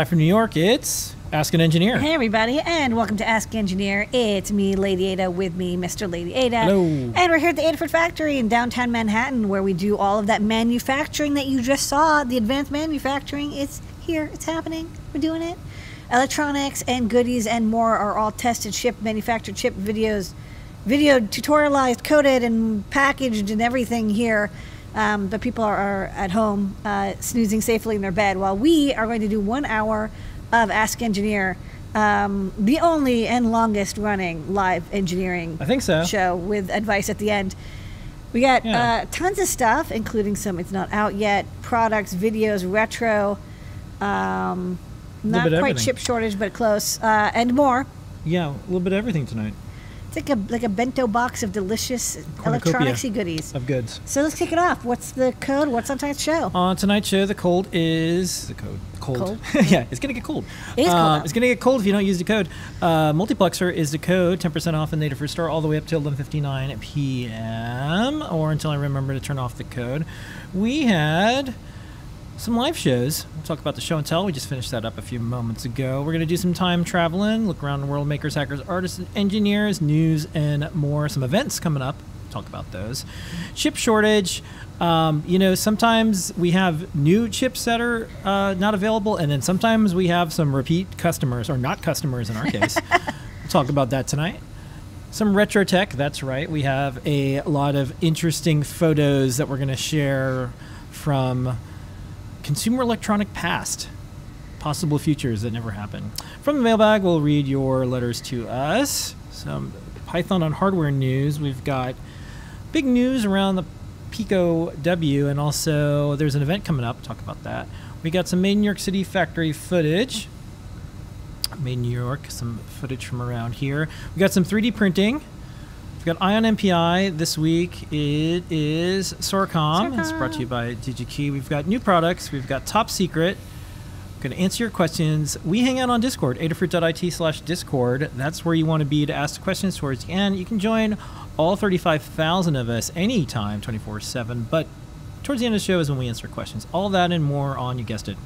Live from New York, it's Ask an Engineer. Hey, everybody, and welcome to Ask Engineer. It's me, Lady Ada, with me, Mr. Lady Ada. Hello. And we're here at the Adafruit Factory in downtown Manhattan, where we do all of that manufacturing that you just saw. The advanced manufacturing, it's here, it's happening. We're doing it. Electronics and goodies and more are all tested, shipped, manufactured, shipped videos, video tutorialized, coded, and packaged, and everything here. Um, but people are, are at home uh, snoozing safely in their bed while we are going to do one hour of Ask Engineer, um, the only and longest running live engineering I think so. show with advice at the end. We got Yeah. uh, tons of stuff, including some it's not out yet products, videos, retro, um, not quite everything. chip shortage, but close, uh, and more. Yeah, a little bit of everything tonight It's like a like a bento box of delicious electronicsy goodies. of goods. So let's kick it off. What's the code? What's on tonight's show? On tonight's show, the cold is the code. Cold. Cold? yeah, it's gonna get cold. It is cold Um, it's gonna get cold if you don't use the code. Uh, Multiplexer is the code. 10% off in Adafruit Store all the way up till 11:59 p.m. or until I remember to turn off the code. We had some live shows. We'll talk about the show and tell. We just finished that up a few moments ago. We're going to do some time traveling, look around the world, makers, hackers, artists, and engineers, news, and more. Some events coming up. Talk about those. Chip shortage. Um, you know, sometimes we have new chips that are uh, not available, and then sometimes we have some repeat customers, or not customers in our case. we'll talk about that tonight some retro tech that's right we have a lot of interesting photos that we're going to share from consumer electronic past. Possible futures that never happened. From the mailbag we'll read your letters to us. Some python on hardware news. We've got big news around the pico w and also there's an event coming up. Talk about that. We got some made in new york city factory footage. Made in New York, some footage from around here. We got some 3D printing. We've got Eye on NPI this week. It is Sorcom. It's brought to you by DigiKey. We've got new products. We've got Top Secret. Going to answer your questions. We hang out on Discord, adafruit.it slash Discord. That's where you want to be to ask questions towards the end. You can join all 35,000 of us anytime, 24 7. But towards the end of the show is when we answer questions. All that and more on, you guessed it,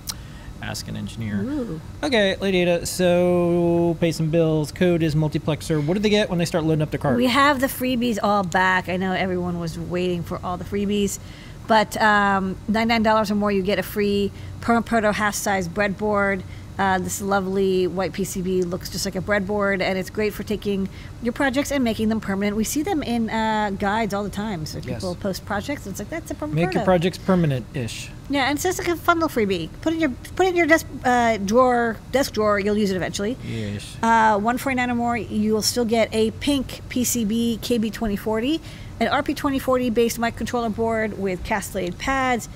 Ask an Engineer. Ooh. Okay, Lady Ada, so pay some bills. Code is multiplexer. What do they get when they start loading up their cart? We have the freebies all back. I know everyone was waiting for all the freebies, but um, $99 or more, you get a free Proto half size breadboard. Uh, this lovely white PCB looks just like a breadboard, and it's great for taking your projects and making them permanent. We see them in uh, guides all the time. So Yes. people post projects, it's like that's a Perma Make your projects permanent-ish. Yeah, and it's just like a fun little freebie. Put it in your put it in your desk uh, drawer, desk drawer. You'll use it eventually. Yes. Uh, 149 or more, you will still get a pink PCB KB2040, an RP2040 based microcontroller board with castellated pads,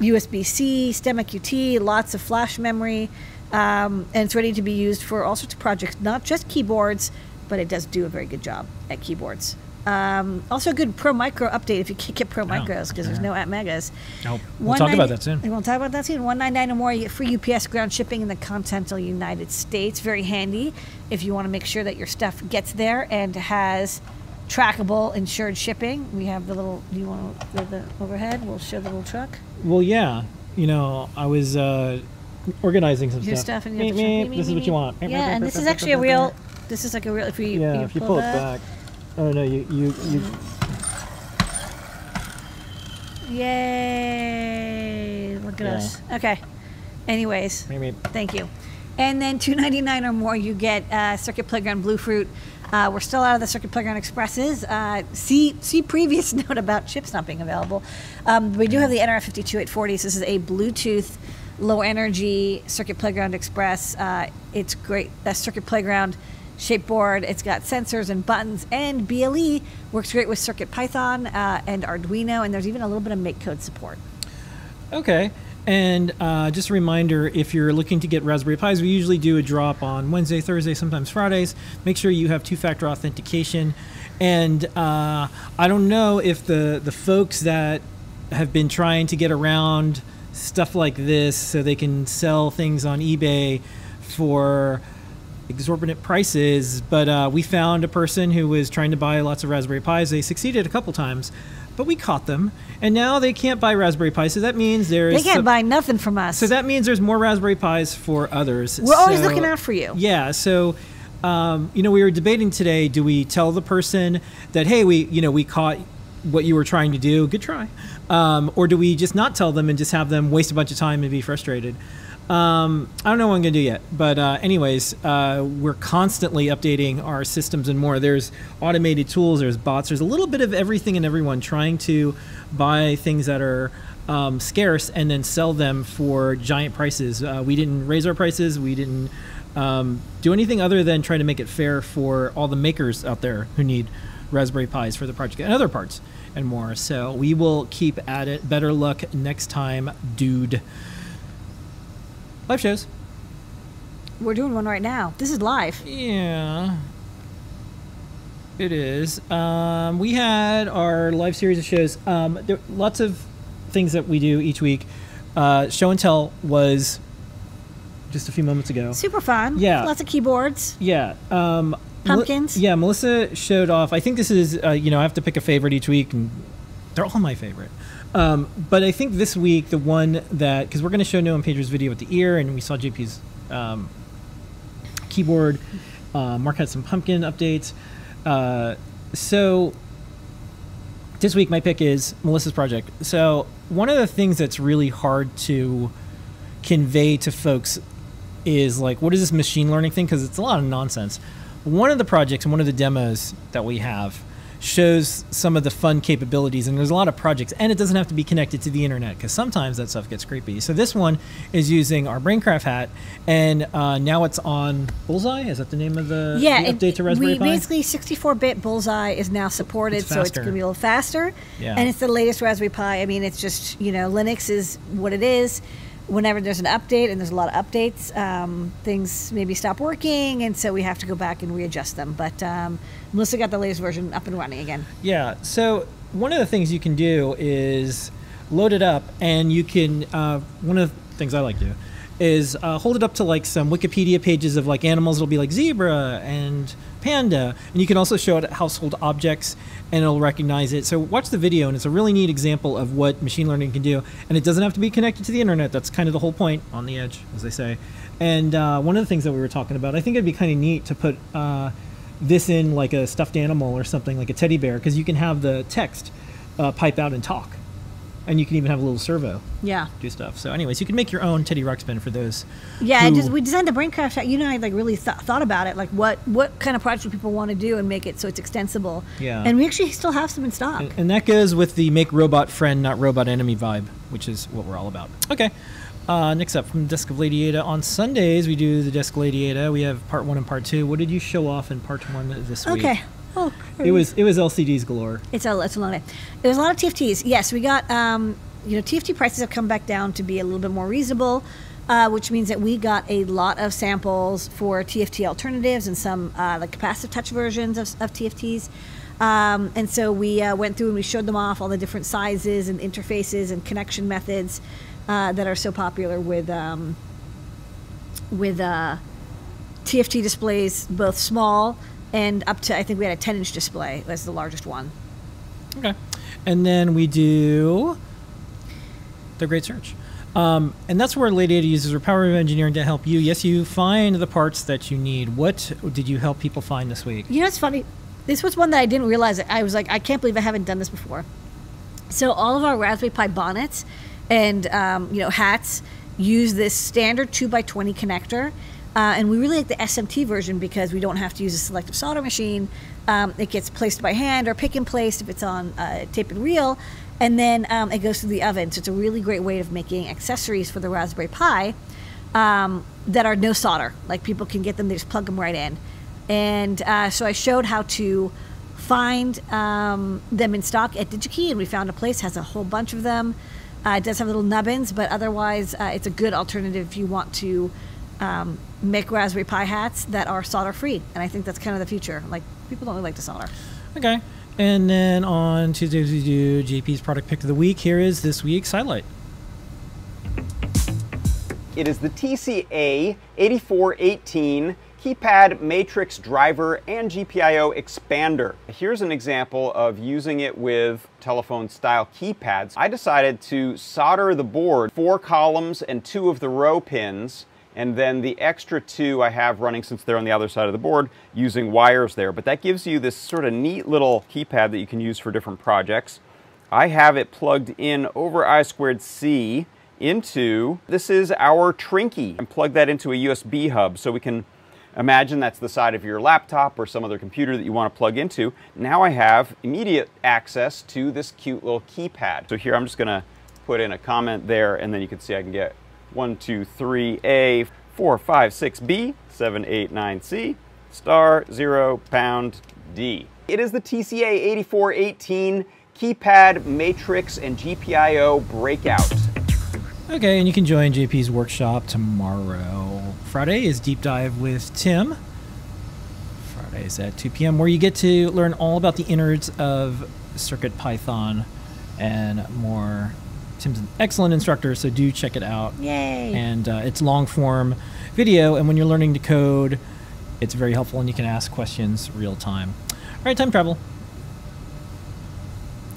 USB C, STEMMA QT, lots of flash memory, um, and it's ready to be used for all sorts of projects, not just keyboards, but it does do a very good job at keyboards. Um, also, a good Pro Micro update if you can't get Pro Micros because there's no ATmegas. Nope. We'll talk about that soon. We'll talk about that soon. One ninety nine or more, you get free UPS ground shipping in the continental United States. Very handy if you want to make sure that your stuff gets there and has trackable insured shipping. We have the little. Do you want to go the overhead? We'll show the little truck. Well, yeah. You know, I was uh, organizing some Your stuff. stuff and you Meep, have the truck. meep, Meep, meep, this is what you want. Yeah, and this is actually a real. This is like a real. If you Yeah, you if you pull, pull it back. Oh no, you you you. Yay! Look gross. Okay. Anyways, thank you. And then two ninety nine or more, you get uh, Circuit Playground Bluefruit. Uh, we're still out of the Circuit Playground Expresses. Uh, see see previous note about chips not being available. Um, we do have the NRF 52840s. This is a Bluetooth low energy Circuit Playground Express. Uh, it's great. A Circuit Playground shape board. It's got sensors and buttons, and BLE works great with Circuit Python uh, and Arduino. And there's even a little bit of MakeCode support. Okay. And uh, just a reminder if you're looking to get Raspberry Pis, we usually do a drop on Wednesday, Thursday, sometimes Fridays. Make sure you have two factor authentication. And uh, I don't know if the, the folks that have been trying to get around stuff like this so they can sell things on eBay for exorbitant prices, but uh, we found a person who was trying to buy lots of Raspberry Pis. They succeeded a couple times, but we caught them, and now they can't buy Raspberry Pis. So that means there's They can't some- buy nothing from us. So that means there's more Raspberry Pis for others. We're always looking out for you. Yeah. So. Um, you know, we were debating today. Do we tell the person that, hey, we, you know, we caught what you were trying to do. Good try. Um, or do we just not tell them and just have them waste a bunch of time and be frustrated? Um, I don't know what I'm going to do yet. But, uh, anyways, uh, we're constantly updating our systems and more. There's automated tools, there's bots, there's a little bit of everything and everyone trying to buy things that are um, scarce and then sell them for giant prices. Uh, we didn't raise our prices. We didn't um, do anything other than try to make it fair for all the makers out there who need Raspberry Pis for the project and other parts and more. So we will keep at it. Better luck next time, dude. Live shows. We're doing one right now. This is live. Yeah. It is. Um, we had our live series of shows. Um, there lots of things that we do each week. Uh, show and tell was just a few moments ago. Super fun. Yeah. Lots of keyboards. Yeah. Um, Pumpkins? yeah, Melissa showed off. I think this is, uh, you know, I have to pick a favorite each week, and they're all my favorite. Um, but I think this week, the one that, because we're going to show Noe and Pedro's video with the ear, and we saw JP's um, keyboard. Uh, Mark had some pumpkin updates. Uh, so this week, my pick is Melissa's project. So one of the things that's really hard to convey to folks is like, what is this machine learning thing? Because it's a lot of nonsense. One of the projects and one of the demos that we have shows some of the fun capabilities, and there's a lot of projects, and it doesn't have to be connected to the internet because sometimes that stuff gets creepy. So this one is using our Braincraft hat, and uh, now it's on Bullseye. Is that the name of the, Yeah, the update to Raspberry we Pi? basically 64-bit Bullseye is now supported, It's so it's going to be a little faster. Yeah. And it's the latest Raspberry Pi. I mean, it's just you know Linux is what it is. Whenever there's an update, and there's a lot of updates, um, things maybe stop working, and so we have to go back and readjust them. But um, Melissa got the latest version up and running again. Yeah. So one of the things you can do is load it up, and you can. Uh, one of the things I like to do is uh, hold it up to like some Wikipedia pages of like animals. It'll be like zebra and panda, and you can also show it at household objects, and it'll recognize it. So watch the video, and it's a really neat example of what machine learning can do. And it doesn't have to be connected to the internet. That's kind of the whole point on the edge, as they say. And uh, one of the things that we were talking about, I think it'd be kind of neat to put. Uh, this in like a stuffed animal or something like a teddy bear because you can have the text uh, pipe out and talk and you can even have a little servo Yeah. do stuff so anyways you can make your own teddy ruxpin for those Yeah, just we designed the Braincraft. You know, I like really th- thought about it, like what what kind of projects do people want to do and make it so it's extensible. Yeah. And we actually still have some in stock. and, and that goes with the make robot friend not robot enemy vibe which is what we're all about okay uh, next up from the desk of lady ada on sundays we do the desk of lady ada we have part one and part two what did you show off in part one this week Okay. Oh, it was it was lcds galore It's a it's a long day. There was a lot of TFTs. Yes, we got um, you know TFT prices have come back down to be a little bit more reasonable, uh, which means that we got a lot of samples for TFT alternatives and some uh, like capacitive touch versions of, of TFTs. Um, and so we uh, went through and we showed them off all the different sizes and interfaces and connection methods uh, that are so popular with um, with uh, TFT displays, both small and up to I think we had a 10 inch display as the largest one. Okay. And then we do the Great Search. Um, and that's where Lady Ada uses her power of engineering to help you. Yes, you find the parts that you need. What did you help people find this week? You know, it's funny. This was one that I didn't realize. I was like, I can't believe I haven't done this before. So all of our Raspberry Pi bonnets and um, you know hats use this standard 2x20 connector. Uh, and we really like the SMT version because we don't have to use a selective solder machine. Um, it gets placed by hand or pick and placed if it's on uh, tape and reel, and then um, it goes through the oven. So it's a really great way of making accessories for the Raspberry Pi um, that are no solder. Like people can get them, they just plug them right in. And uh, so I showed how to find um, them in stock at DigiKey, and we found a place has a whole bunch of them. Uh, it does have little nubbins, but otherwise, uh, it's a good alternative if you want to um, make Raspberry Pi hats that are solder free. And I think that's kind of the future. Like, people don't really like to solder. Okay. And then on Tuesdays, we do JP's product pick of the week. Here is this week's highlight. It is the TCA 8418 keypad matrix driver and GPIO expander. Here's an example of using it with telephone style keypads. I decided to solder the board, four columns and two of the row pins, and then the extra two I have running since they're on the other side of the board using wires there. But that gives you this sort of neat little keypad that you can use for different projects. I have it plugged in over I squared C into, this is our Trinkey, and plug that into a USB hub so we can imagine that's the side of your laptop or some other computer that you want to plug into. Now I have immediate access to this cute little keypad. So here I'm just going to put in a comment there and then you can see I can get 1, 2, 3, A, 4, 5, 6, B, 7, 8, 9, C, star, 0, pound, D. It is the TCA 8418 keypad matrix and GPIO breakout. Okay, and you can join JP's workshop tomorrow. Friday is Deep Dive with Tim. Friday is at 2 p.m., where you get to learn all about the innards of Circuit Python and more. Tim's an excellent instructor, so do check it out. Yay! And uh, it's long form video, and when you're learning to code, it's very helpful, and you can ask questions real time. All right, time travel.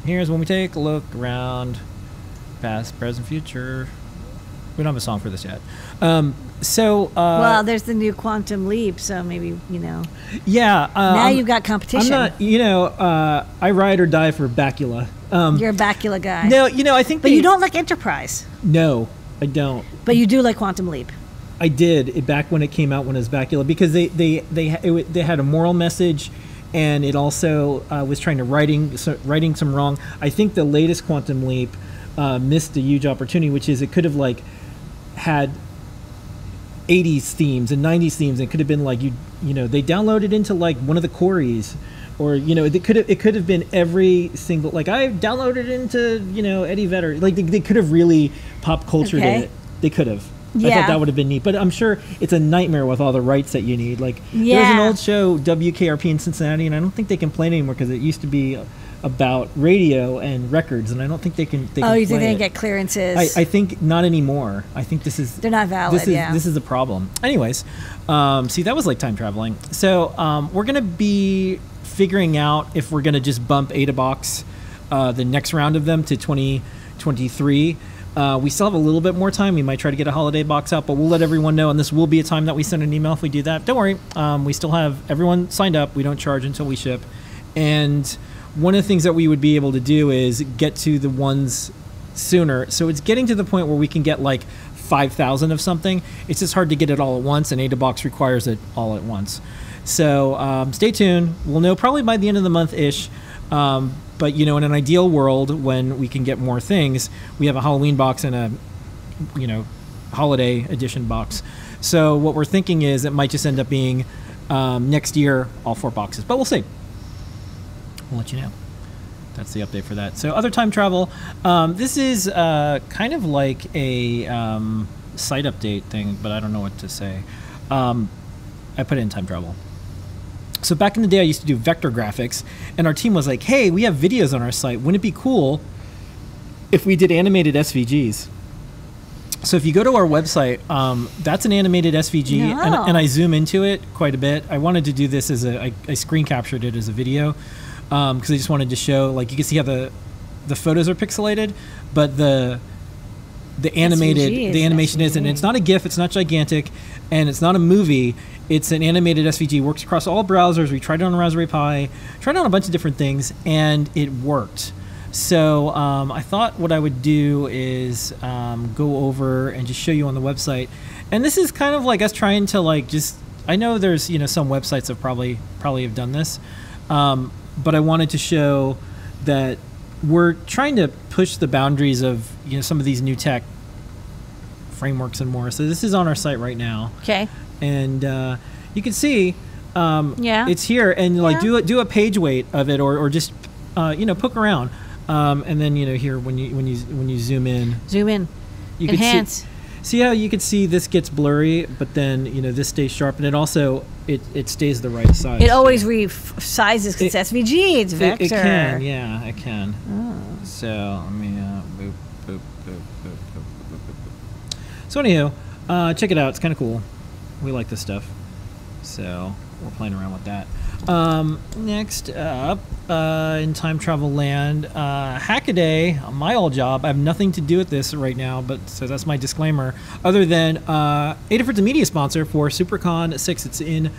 Here's when we take a look around past, present, future. We don't have a song for this yet. Um, so, uh, well, there's the new Quantum Leap, so maybe you know. yeah. Uh, now I'm- you've got competition. I'm not. You know, uh, I ride or die for Bakula. Um, You're a Bakula guy. no, you know, I think. but they- you don't like Enterprise. No, I don't. But you do like Quantum Leap. I did it back when it came out when it was Bakula because they they they it, they had a moral message, and it also uh, was trying to writing so, writing some wrong. I think the latest Quantum Leap uh, missed a huge opportunity, which is it could have like had 80s themes and 90s themes. And It could have been like you you know they downloaded into like one of the Corys. Or you know, it could have it could have been every single like I downloaded into you know Eddie Vedder like they, they could have really pop cultured Okay. it. They could have. I thought that would have been neat, but I'm sure it's a nightmare with all the rights that you need. Like there was an old show WKRP in Cincinnati, and I don't think they can play it anymore because it used to be about radio and records, and I don't think they can. They Oh, can you think they get clearances? I, I think not anymore. I think this is They're not valid, This is yeah. this is a problem. Anyways, um, see that was like time traveling. So um, we're gonna be figuring out if we're gonna just bump AdaBox, uh, the next round of them to 2023. Uh, we still have a little bit more time. We might try to get a holiday box out, but we'll let everyone know. And this will be a time that we send an email if we do that. Don't worry. Um, we still have everyone signed up. We don't charge until we ship. And one of the things that we would be able to do is get to the ones sooner. So it's getting to the point where we can get like 5,000 of something. It's just hard to get it all at once, and AdaBox requires it all at once. So um, stay tuned. We'll know probably by the end of the month ish. Um, but you know, in an ideal world, when we can get more things, we have a Halloween box and a you know holiday edition box. So what we're thinking is it might just end up being um, next year all four boxes, but we'll see. We'll let you know. That's the update for that. So other time travel. Um, this is uh, kind of like a um, site update thing, but I don't know what to say. Um, I put it in time travel. So back in the day, I used to do vector graphics, and our team was like, "Hey, we have videos on our site. Wouldn't it be cool if we did animated SVGs?" So if you go to our website, um, that's an animated SVG, and, No. and I zoom into it quite a bit. I wanted to do this as a, I, I screen captured it as a video because I just wanted to show, like, you can see how the the photos are pixelated, but the the animated SVG is the animation is, and it's not a GIF, it's not gigantic, and it's not a movie. It's an animated SVG. Works across all browsers. We tried it on a Raspberry Pi, tried it on a bunch of different things, and it worked. So um, I thought what I would do is um, go over and just show you on the website. And this is kind of like us trying to like just. I know there's you know some websites have probably probably have done this, um, but I wanted to show that we're trying to push the boundaries of you know some of these new tech frameworks and more. So this is on our site right now, Okay. and uh, you can see um, Yeah. it's here, and like Yeah. do a, do a page weight of it, or, or just uh, you know poke around, um, and then you know here when you when you when you zoom in, Zoom in. you can Enhance. see see how you can see this gets blurry, but then you know this stays sharp, and it also it, it stays the right size. It always resizes because it, it's SVG. It's vector. It, it can, yeah, it can. Oh. So let me uh, boop, boop, boop, boop, boop, boop, boop. So anywho, uh, check it out. It's kind of cool. We like this stuff. So we're playing around with that. Um, next up, uh, in time travel land, uh, Hackaday, my old job. I have nothing to do with this right now, but so that's my disclaimer. Other than uh, Adafruit's a media sponsor for SuperCon 6. It's in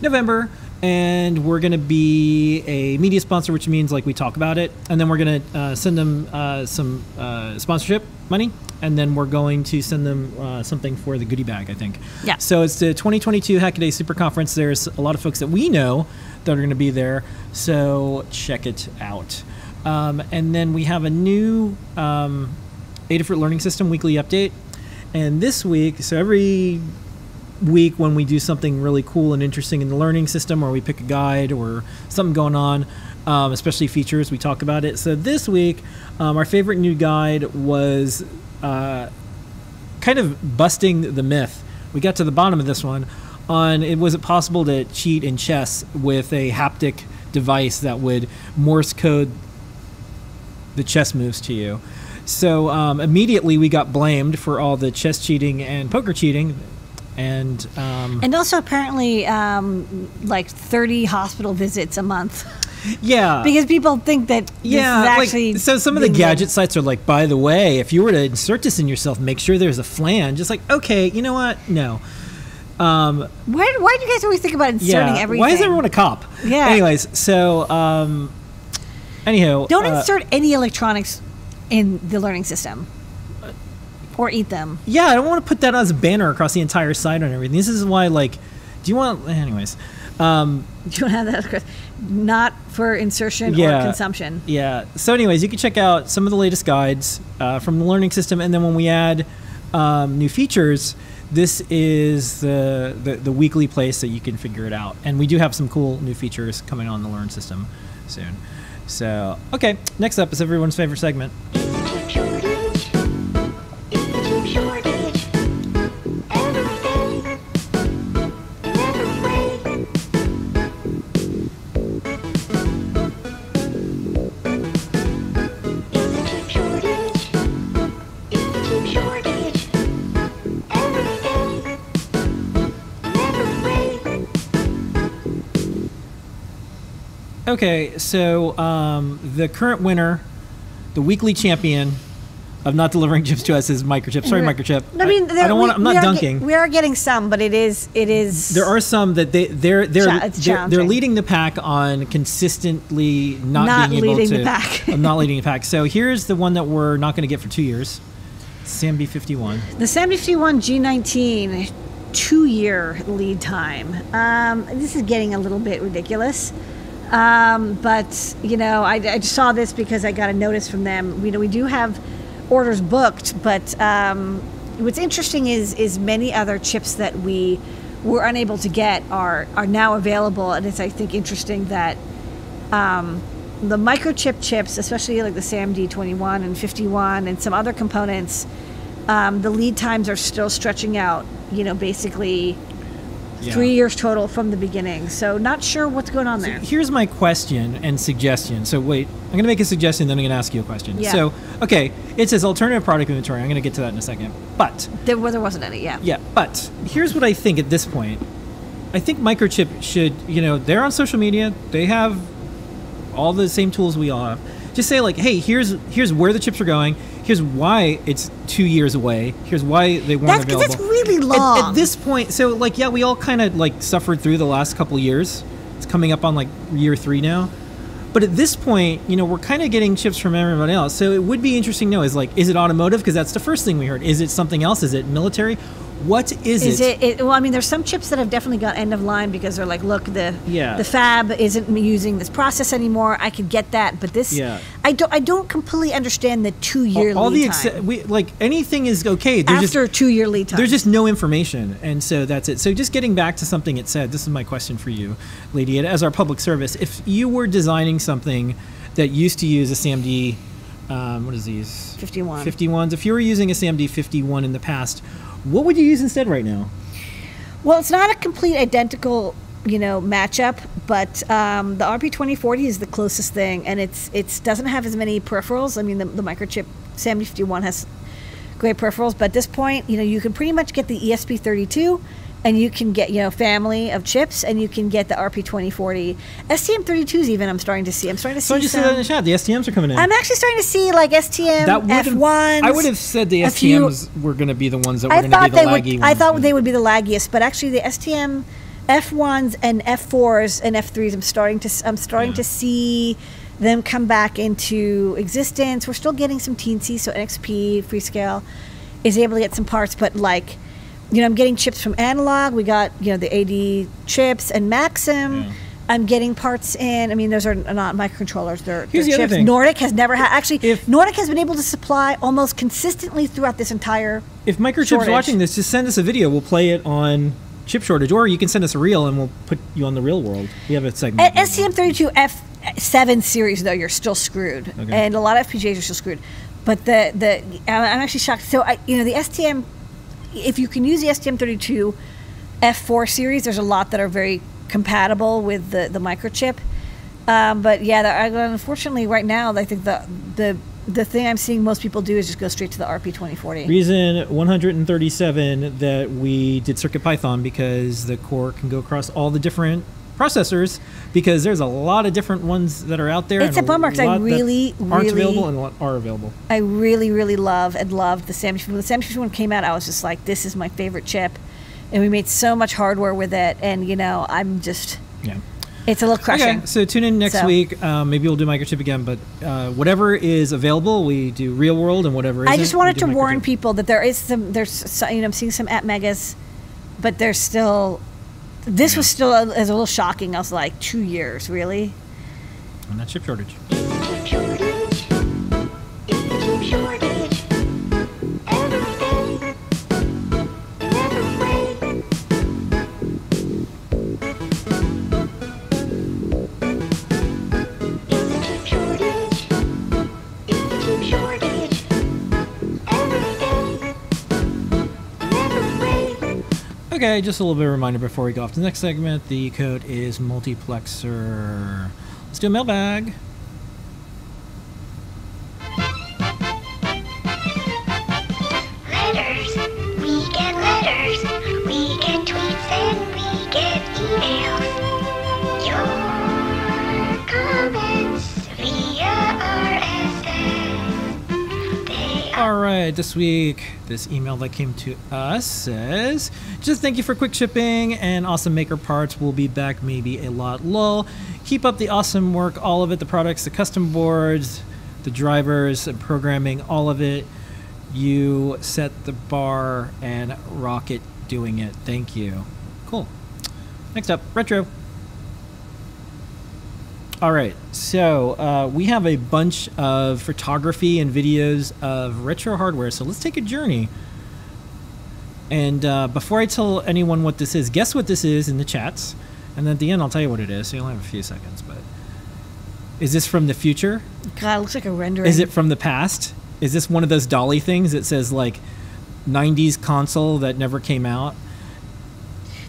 November, and we're going to be a media sponsor, which means like we talk about it, and then we're going to uh, send them uh, some uh, sponsorship money, and then we're going to send them uh, something for the goodie bag, I think. Yeah. So it's the 2022 Hackaday Super Conference. There's a lot of folks that we know that are going to be there, so check it out. Um, and then we have a new um, Adafruit Learning System weekly update. And this week, so every week when we do something really cool and interesting in the learning system, or we pick a guide or something going on, um, especially features, we talk about it. So this week, um, our favorite new guide was uh, kind of busting the myth. We got to the bottom of this one on it was it possible to cheat in chess with a haptic device that would Morse code the chess moves to you. So um, immediately we got blamed for all the chess cheating and poker cheating, and um, And also apparently um, like 30 hospital visits a month yeah, because people think that yeah. this is like, actually so some of the gadget sites are like, by the way, if you were to insert this in yourself, make sure there's a flange. Just like, okay, you know what? No. Um, Why, why do you guys always think about inserting yeah. everything? Why is everyone a cop? Yeah. Anyways, so um, anyhow, Don't uh, insert any electronics in the learning system or eat them. Yeah, I don't want to put that as a banner across the entire site and everything. This is why, like, do you want? Anyways, um, do You want to have that. Not for insertion Yeah. or consumption. yeah. So, anyways, you can check out some of the latest guides uh, from the learning system, and then when we add um, new features, this is the, the the weekly place that you can figure it out. And we do have some cool new features coming on the learn system soon. So, okay, next up is everyone's favorite segment. Okay, so um, the current winner, the weekly champion of not delivering chips to us is Microchip. Sorry, Microchip. I mean, I, there- don't want. I'm not dunking. we are getting some, but it is it is. there are some that they they're they're they're, they're leading the pack on consistently not, Not being able leading to the pack. I'm not leading the pack. So here's the one that we're not going to get for two years. SAMD51. the 751 G19 two year lead time. Um, this is getting a little bit ridiculous. Um, but you know, I, I saw this because I got a notice from them. You know, we do have orders booked, but um, what's interesting is is many other chips that we were unable to get are are now available, and it's I think interesting that um, the microchip chips, especially like the SAMD 21 and 51 and some other components, um, the lead times are still stretching out. You know, basically Yeah. three years total from the beginning. So not sure what's going on So there. here's my question and suggestion. So wait, I'm going to make a suggestion, then I'm going to ask you a question. Yeah. So okay, it says alternative product inventory. I'm going to get to that in a second. But There, well, there wasn't any. Yeah. Yeah, but here's what I think at this point. I think Microchip should, you know, they're on social media. They have all the same tools we all have. Just say like, hey, here's here's where the chips are going. Here's why it's two years away. Here's why they weren't That's- available. that's really At- long. At, this point, so like, yeah, we all kind of like suffered through the last couple years. It's coming up on like year three now. But at this point, you know, we're kind of getting chips from everybody else. So it would be interesting to know is like, is it automotive? Because that's the first thing we heard. Is it something else? Is it military? What is, Is it, it? Well, I mean, there's some chips that have definitely got end of line because they're like, look, the Yeah. the fab isn't using this process anymore. I could get that, but this, Yeah. I don't, I don't completely understand the two year all, all lead the ex- we like anything is okay. There's After just two year lead time, there's just no information, and so that's it. So just getting back to something it said. This is my question for you, Lady, as our public service. If you were designing something that used to use a SAMD, um, what is these? 51. 51s. If you were using a SAMD 51 in the past, what would you use instead right now? Well, it's not a complete identical, you know, matchup, but um, the RP twenty forty is the closest thing, and it's it doesn't have as many peripherals. I mean, the, the microchip SAM fifty one has great peripherals, but at this point, you know, you can pretty much get the ESP thirty two. And you can get, you know, family of chips, and you can get the RP twenty forty, STM thirty twos. Even I'm starting to see. I'm starting to see. So I see just said that in some. the chat. The STMs are coming in. I'm actually starting to see like STM that F have- ones. I would have said the a few- STMs were going to be the ones that were going to be the laggy would. ones. I thought but- they would be the laggiest, but actually the STM F1s and F4s and F3s, I'm starting to. s- I'm starting Yeah. to see them come back into existence. We're still getting some teensy, so NXP Freescale is able to get some parts, but like. You know, I'm getting chips from Analog. We got you know the AD chips and Maxim. Yeah. I'm getting parts in. I mean, those are not microcontrollers. They're, Here's they're the other chips. thing. Nordic has never had. Actually, If- Nordic has been able to supply almost consistently throughout this entire If Microchip's shortage. watching this, just send us a video. We'll play it on chip shortage, or you can send us a reel and we'll put you on the real world. We have a segment. At STM32F7 series, though, you're still screwed, Okay. and a lot of FPGAs are still screwed. But the the I'm actually shocked. So I, you know, the STM, if you can use the STM32 F4 series, there's a lot that are very compatible with the the microchip. Um, but yeah, the, unfortunately, right now, I think the the the thing I'm seeing most people do is just go straight to the RP2040. Reason 137 that we did Circuit Python because the core can go across all the different processors because there's a lot of different ones that are out there. It's a bummer 'cause I really, aren't really- available and a lot are available. I really, really love and loved the Sam. When the Sam 51 came out, I was just like, this is my favorite chip. And we made so much hardware with it. And, you know, I'm just, Yeah. it's a little crushing. Okay, so tune in next So- week. Um, maybe we'll do microchip again, but uh, whatever is available, we do real world, and whatever. I just wanted to do warn people that there is some, there's, you know, I'm seeing some ATmegas, but there's still, this was still a, a little shocking. I was like, two years, really? And that chip shortage. Okay, just a little bit of a reminder before we go off to the next segment. The code is multiplexer. Let's do a mailbag. Letters. We get letters. We get tweets and we get emails. Your comments via RSS. They are All right, this week, this email that came to us says, just thank you for quick shipping and awesome maker parts. We'll be back maybe a lot lol. Keep up the awesome work, all of it, the products, the custom boards, the drivers, and programming, all of it. You set the bar and rock it doing it. Thank you. Cool. Next up, retro. All right, so uh, we have a bunch of photography and videos of retro hardware. So let's take a journey. And uh, before I tell anyone what this is, guess what this is in the chats. And then at the end, I'll tell you what it is. So you'll have a few seconds. But is this from the future? God, it looks like a rendering. Is it from the past? Is this one of those dolly things that says like 90s console that never came out?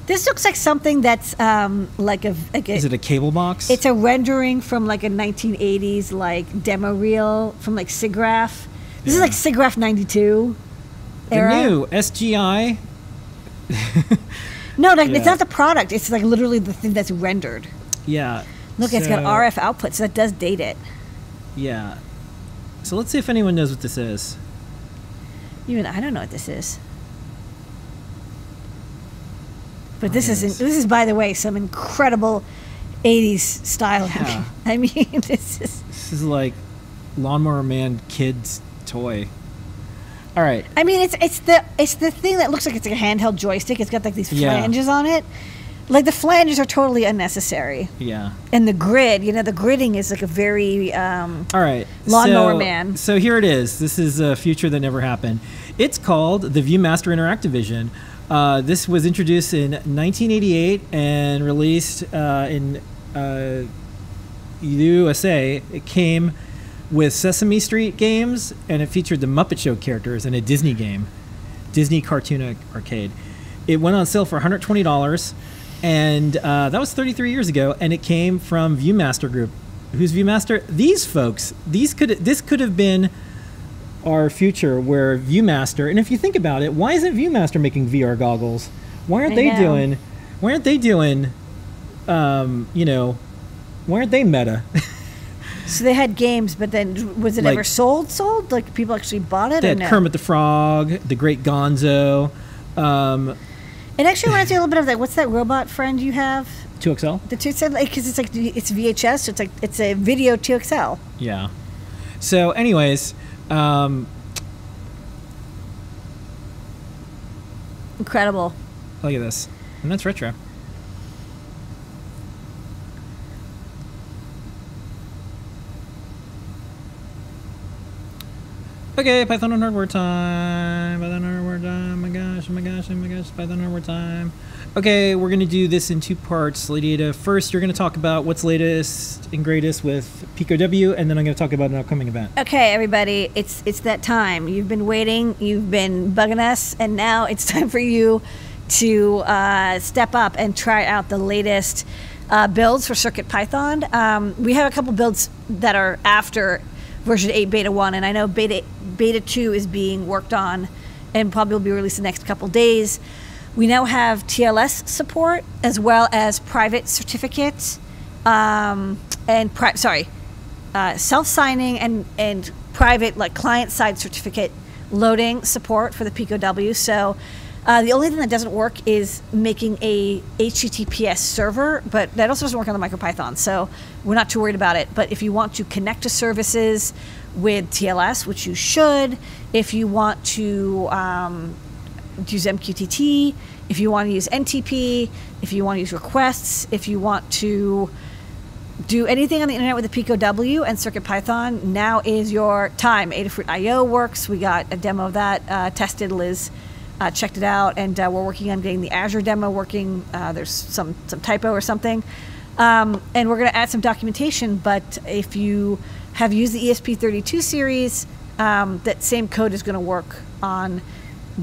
This looks like something that's um, like a, like a Is it a cable box? It's a rendering from like a 1980s like demo reel from like SIGGRAPH. This is like SIGGRAPH 92 the era. new SGI. No, like, Yeah. it's not the product. It's like literally the thing that's rendered. Yeah. Look, it's got RF output, so that does date it. Yeah. So let's see if anyone knows what this is. Even I don't know what this is. But this is this is by the way some incredible 80s style. Yeah. I mean, this is. This is like Lawnmower Man kid's toy. All right. I mean, it's it's the it's the thing that looks like it's like a handheld joystick. It's got like these Yeah. flanges on it. Like the flanges are totally unnecessary, Yeah. and the grid, you know, the gridding is like a very um, All right. Lawnmower so, Man. So here it is. This is a future that never happened. It's called the ViewMaster Interactive Vision. Uh, this was introduced in 1988 and released uh, in uh, USA. It came with Sesame Street games and it featured the Muppet Show characters and a Disney game, Disney Cartoon Arcade. It went on sale for $120 and uh, that was 33 years ago and it came from Viewmaster Group. Who's Viewmaster? These folks. These could this could have been our future where Viewmaster, and if you think about it, why isn't Viewmaster making VR goggles? Why aren't I they know. doing? Why aren't they doing? Um, you know, why aren't they meta? So they had games, but then was it Like- ever sold? Sold? Like people actually bought it? they had no? Kermit the Frog, the Great Gonzo, um, It actually reminds me a little bit of that. What's that robot friend you have? 2XL. The two said like because it's like it's VHS, so it's like it's a video 2XL. Yeah. So, anyways, um, Incredible. look at this, and that's retro. Okay, Python on hardware time. Python on hardware time. Oh my gosh, oh my gosh, oh my gosh, Python on hardware time. Okay, we're going to do this in two parts, Lady. First, you're going to talk about what's latest and greatest with Pico W, and then I'm going to talk about an upcoming event. Okay, everybody, it's it's that time. You've been waiting. You've been bugging us, and now it's time for you to uh, step up and try out the latest uh, builds for Circuit Python. Um, we have a couple builds that are after version 8 beta 1 and i know beta beta 2 is being worked on and probably will be released in the next couple days we now have tls support as well as private certificates um, and pri- sorry uh, self-signing and and private like client-side certificate loading support for the Pico W. So uh, the only thing that doesn't work is making a HTTPS server, but that also doesn't work on the MicroPython. So we're not too worried about it. But if you want to connect to services with TLS, which you should, if you want to um, use MQTT, if you want to use NTP, if you want to use requests, if you want to do anything on the internet with the Pico W and Circuit Python, now is your time. Adafruit IO works. We got a demo of that uh, tested. Liz uh, checked it out, and uh, we're working on getting the Azure demo working. Uh, there's some some typo or something, um, and we're going to add some documentation. But if you have used the ESP32 series, um, that same code is going to work on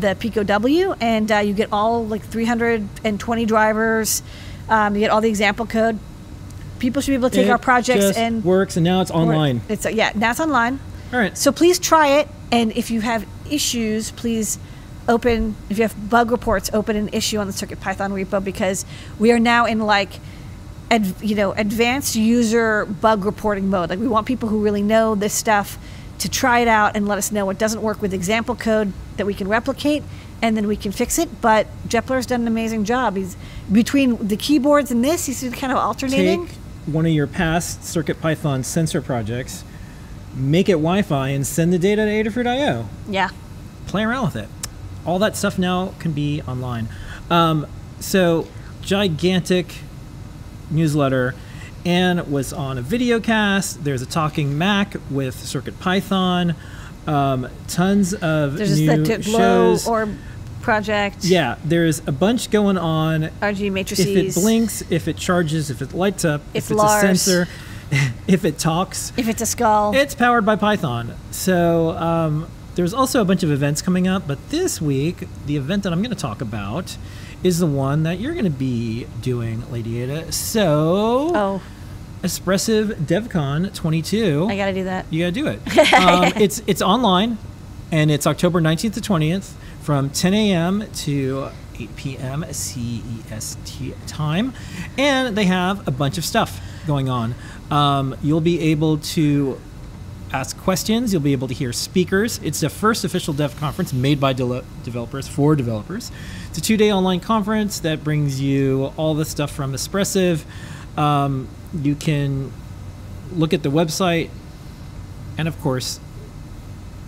the Pico W, and uh, you get all like 320 drivers. Um, you get all the example code. People should be able to take It our projects and works, and now it's online. It's yeah, now it's online. All right. So please try it, and if you have issues, please open. If you have bug reports, open an issue on the Circuit Python repo because we are now in like, ad, you know, advanced user bug reporting mode. Like we want people who really know this stuff to try it out and let us know what doesn't work with example code that we can replicate, and then we can fix it. But Jepler's done an amazing job. He's between the keyboards and this, he's kind of alternating. Take one of your past Circuit Python sensor projects, make it Wi-Fi, and send the data to Adafruit.io. yeah. Play around with it. All that stuff now can be online. Um, so, gigantic newsletter. Anne was on a video cast. There's a talking Mac with Circuit Python. Um, tons of There's new the shows. or project. yeah, there's a bunch going on RG matrices. if it blinks, if it charges, if it lights up, If if it's Lars- a sensor, if it talks, If it's a skull. it's powered by Python. So um, there's also a bunch of events coming up, but this week, the event that I'm going to talk about is the one that you're going to be doing, Lady Ada. So, oh, Espressif DevCon 22. I gotta do that. You gotta do it. um, it's it's online, and it's October 19th to 20th from 10 a.m. to 8 p.m. CEST time, and they have a bunch of stuff going on. Um, you'll be able to ask questions. You'll be able to hear speakers. It's the first official dev conference made by de- developers for developers. It's a two-day online conference that brings you all the stuff from Espressif. Um, you can look at the website, and of course,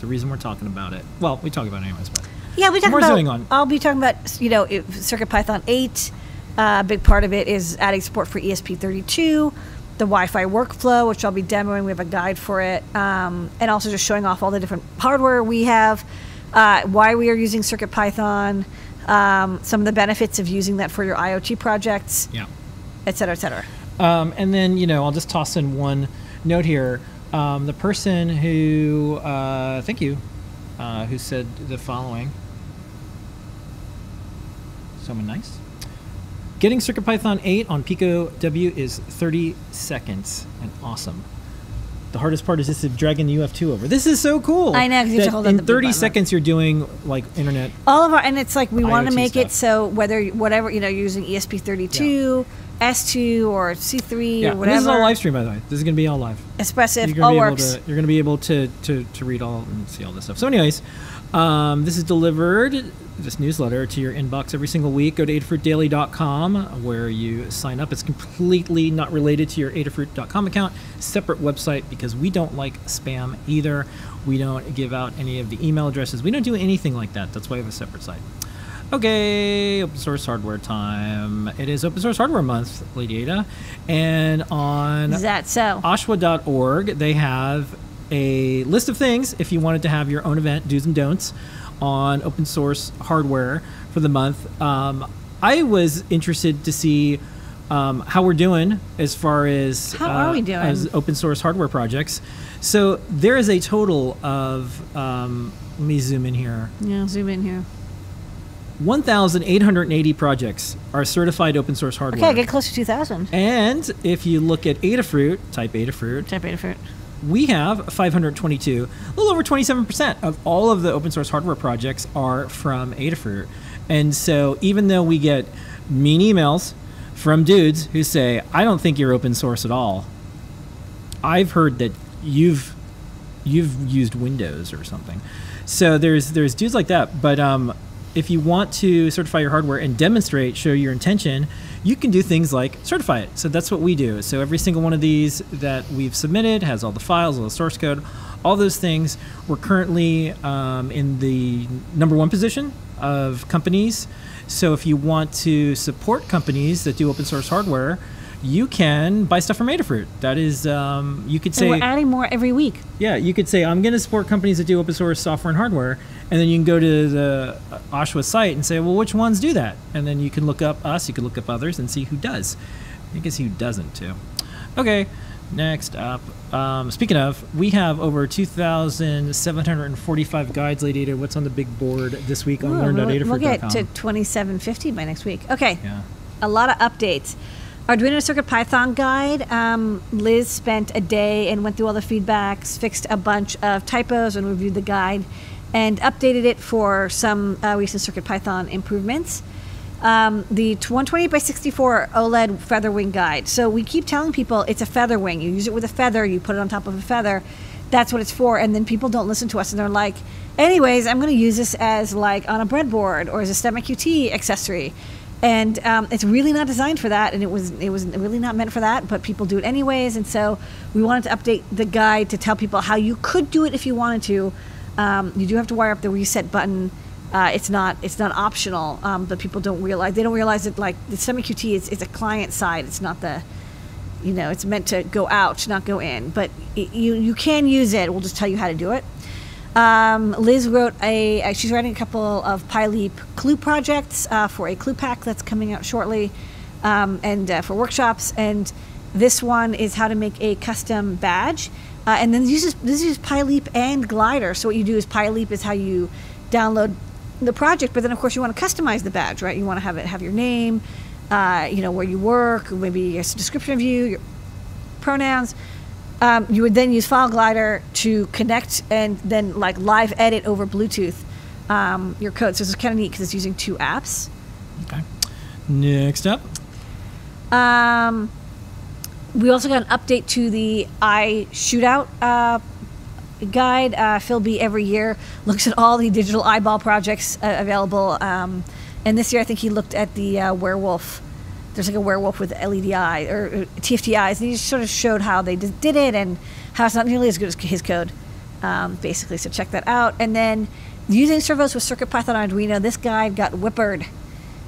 the reason we're talking about it. Well, we talk about it anyways, but Yeah, we talk More about. zooming on. I'll be talking about you know Circuit Python 8. uh, A big part of it is adding support for ESP32, the Wi-Fi workflow, which I'll be demoing. We have a guide for it, um, and also just showing off all the different hardware we have, uh, why we are using Circuit Python, um, some of the benefits of using that for your IoT projects, yeah. et cetera, et cetera. Um, and then, you know, I'll just toss in one note here. Um, the person who, uh, thank you, uh, who said the following. Someone nice. Getting CircuitPython 8 on Pico W is 30 seconds and awesome. The hardest part is just dragging the UF2 over. This is so cool. I know, you have to hold in the 30 button. seconds you're doing like internet. all of our and it's like we want to make it so whether whatever you know you're using E ESP32, S2 or C3 Yeah, or and whatever. this is all live stream by the way. This is going to be all live. Espressif, you're all works. to you're gonna be able to to, to read all and see all this stuff. So, anyways, um, this is delivered this newsletter to your inbox every single week. Go to adafruitdaily.com where you sign up. It's completely not related to your adafruit.com account. Separate website because we don't like spam either. We don't give out any of the email addresses. We don't do anything like that. That's why we have a separate site. Okay, open source hardware time. It is open source hardware month, Lady Ada. And on Is that so? Oshwa.org, they have a list of things if you wanted to have your own event, do's and don'ts, on open source hardware for the month. Um, I was interested to see um, how we're doing as far as How are we doing? as open source hardware projects. So there is a total of um, let me zoom in here. Yeah, zoom in here. 1,880 projects are certified open source hardware. Okay, get close to 2,000. and if you look at Adafruit, type Adafruit, Type beta fruit. we have 522 a little over 27% of all of the open source hardware projects are from adafruit and so even though we get mean emails from dudes who say i don't think you're open source at all i've heard that you've you've used windows or something so there's there's dudes like that but um, if you want to certify your hardware and demonstrate show your intention you can do things like certify it. So that's what we do. So every single one of these that we've submitted has all the files all the source code all those things. We're currently um, in the number one position of companies. So if you want to support companies that do open source hardware you can buy stuff from Adafruit. That is, um, you could And say, we're adding more every week. yeah, you could say I'm going to support companies that do open source software and hardware, and then you can go to the Oshwa site and say, well, which ones do that? And then you can look up us, you can look up others, and see who does. I guess who doesn't too. Okay, next up. Um, speaking of, we have over 2,745 guides, Lady Ada. What's on the big board this week on we'll, we'll get to 2750 by next week. Okay. Yeah. a lot of updates. Arduino Circuit Python guide. Um, Liz spent a day and went through all the feedbacks, fixed a bunch of typos, and reviewed the guide, and updated it for some uh, recent Circuit Python improvements. Um, the t- 120 by 64 OLED Featherwing guide. So we keep telling people it's a Featherwing. You use it with a feather. You put it on top of a feather. That's what it's for. And then people don't listen to us, and they're like, anyways, I'm going to use this as like on a breadboard or as a STEMMA QT accessory and um, it's really not designed for that and it was it was really not meant for that but people do it anyways and so we wanted to update the guide to tell people how you could do it if you wanted to um, you do have to wire up the reset button. Uh, it's not it's not optional um, but people don't realize they don't realize that like the STEMMA QT is, is a client side. It's not the you know it's meant to go out not go in. But it, you you can use it. We'll just tell you how to do it. Um, Liz wrote a, uh, she's writing a couple of PyLeap clue projects uh, for a clue pack that's coming out shortly um, and uh, for workshops. And this one is how to make a custom badge. Uh, and then this uses, this uses PyLeap and Glider. So what you do is PyLeap is how you download the project, but then of course you want to customize the badge, right? You want to have it have your name, uh, you know, where you work, maybe a description of you, your pronouns. Um, you would then use File Glider to connect and then like live edit over Bluetooth um, your code. So this is kind of neat because it's using two apps. Okay. Next up. Um, we also got an update to the i Shootout uh, guide. Uh, Phil B every year looks at all the digital eyeball projects uh, available. Um, and this year, I think he looked at the uh, werewolf there's like a werewolf with LED eye or uh, TFT eyes, and he just sort of showed how they did it and how it's not nearly as good as his code, um, basically. So check that out. And then using servos with circuit CircuitPython Arduino, this guide got whippered.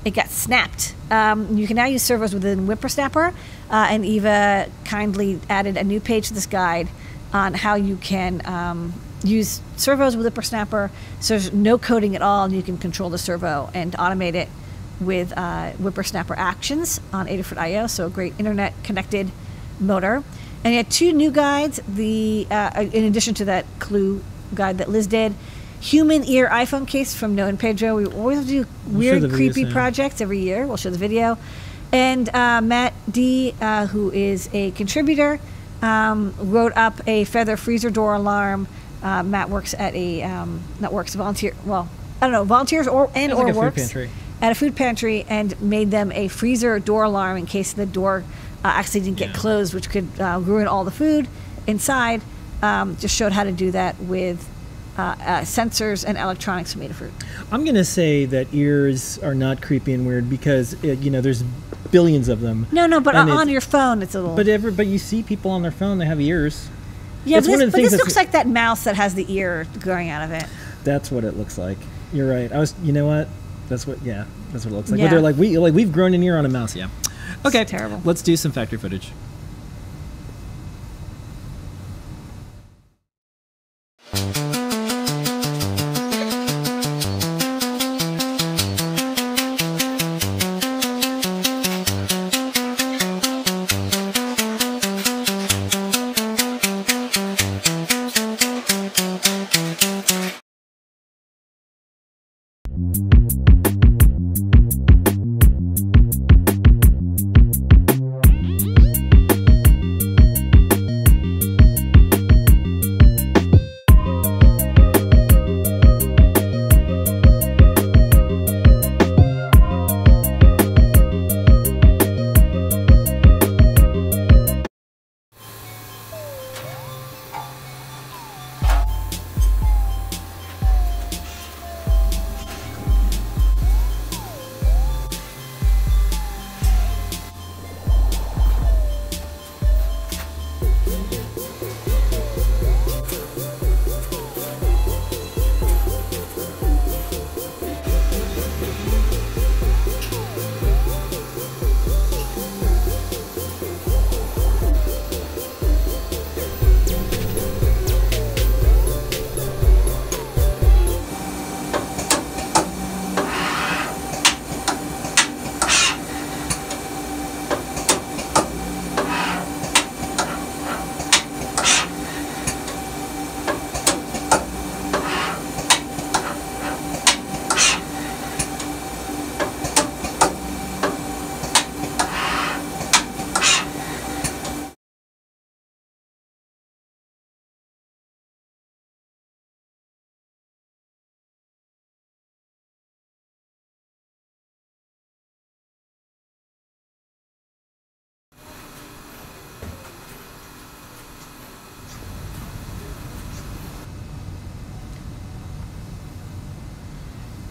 It got snapped. Um, you can now use servos within WipperSnapper, uh, and Eva kindly added a new page to this guide on how you can um, use servos with WipperSnapper. So there's no coding at all, and you can control the servo and automate it with uh, WipperSnapper actions on Adafruit IO. So a great internet connected motor. And you had two new guides. The uh, in addition to that clue guide that Liz did, human ear iPhone case from Noe and Pedro. We always do weird, creepy projects every year. We'll show the video. And uh, Matt D, uh, who is a contributor, um, wrote up a feather freezer door alarm. Uh, Matt works at a um, not works volunteer. Well, I don't know volunteers or and Sounds or like works pantry. at a food pantry and made them a freezer door alarm in case the door uh, actually didn't get Yeah. closed, which could uh, ruin all the food inside. Um, just showed how to do that with uh, uh, sensors and electronics from Adafruit. I'm gonna say that ears are not creepy and weird because it, you know there's billions of them. No, no, but on, on your phone, it's a little. But every, but you see people on their phone they have ears. yeah, it's but this, but this looks like that mouse that has the ear growing out of it. That's what it looks like. You're right. I was. You know what? That's what. Yeah. That's what it looks like. Yeah. But they're like we like we've grown an ear on a mouse. Yeah. Okay. terrible. Let's do some factory footage.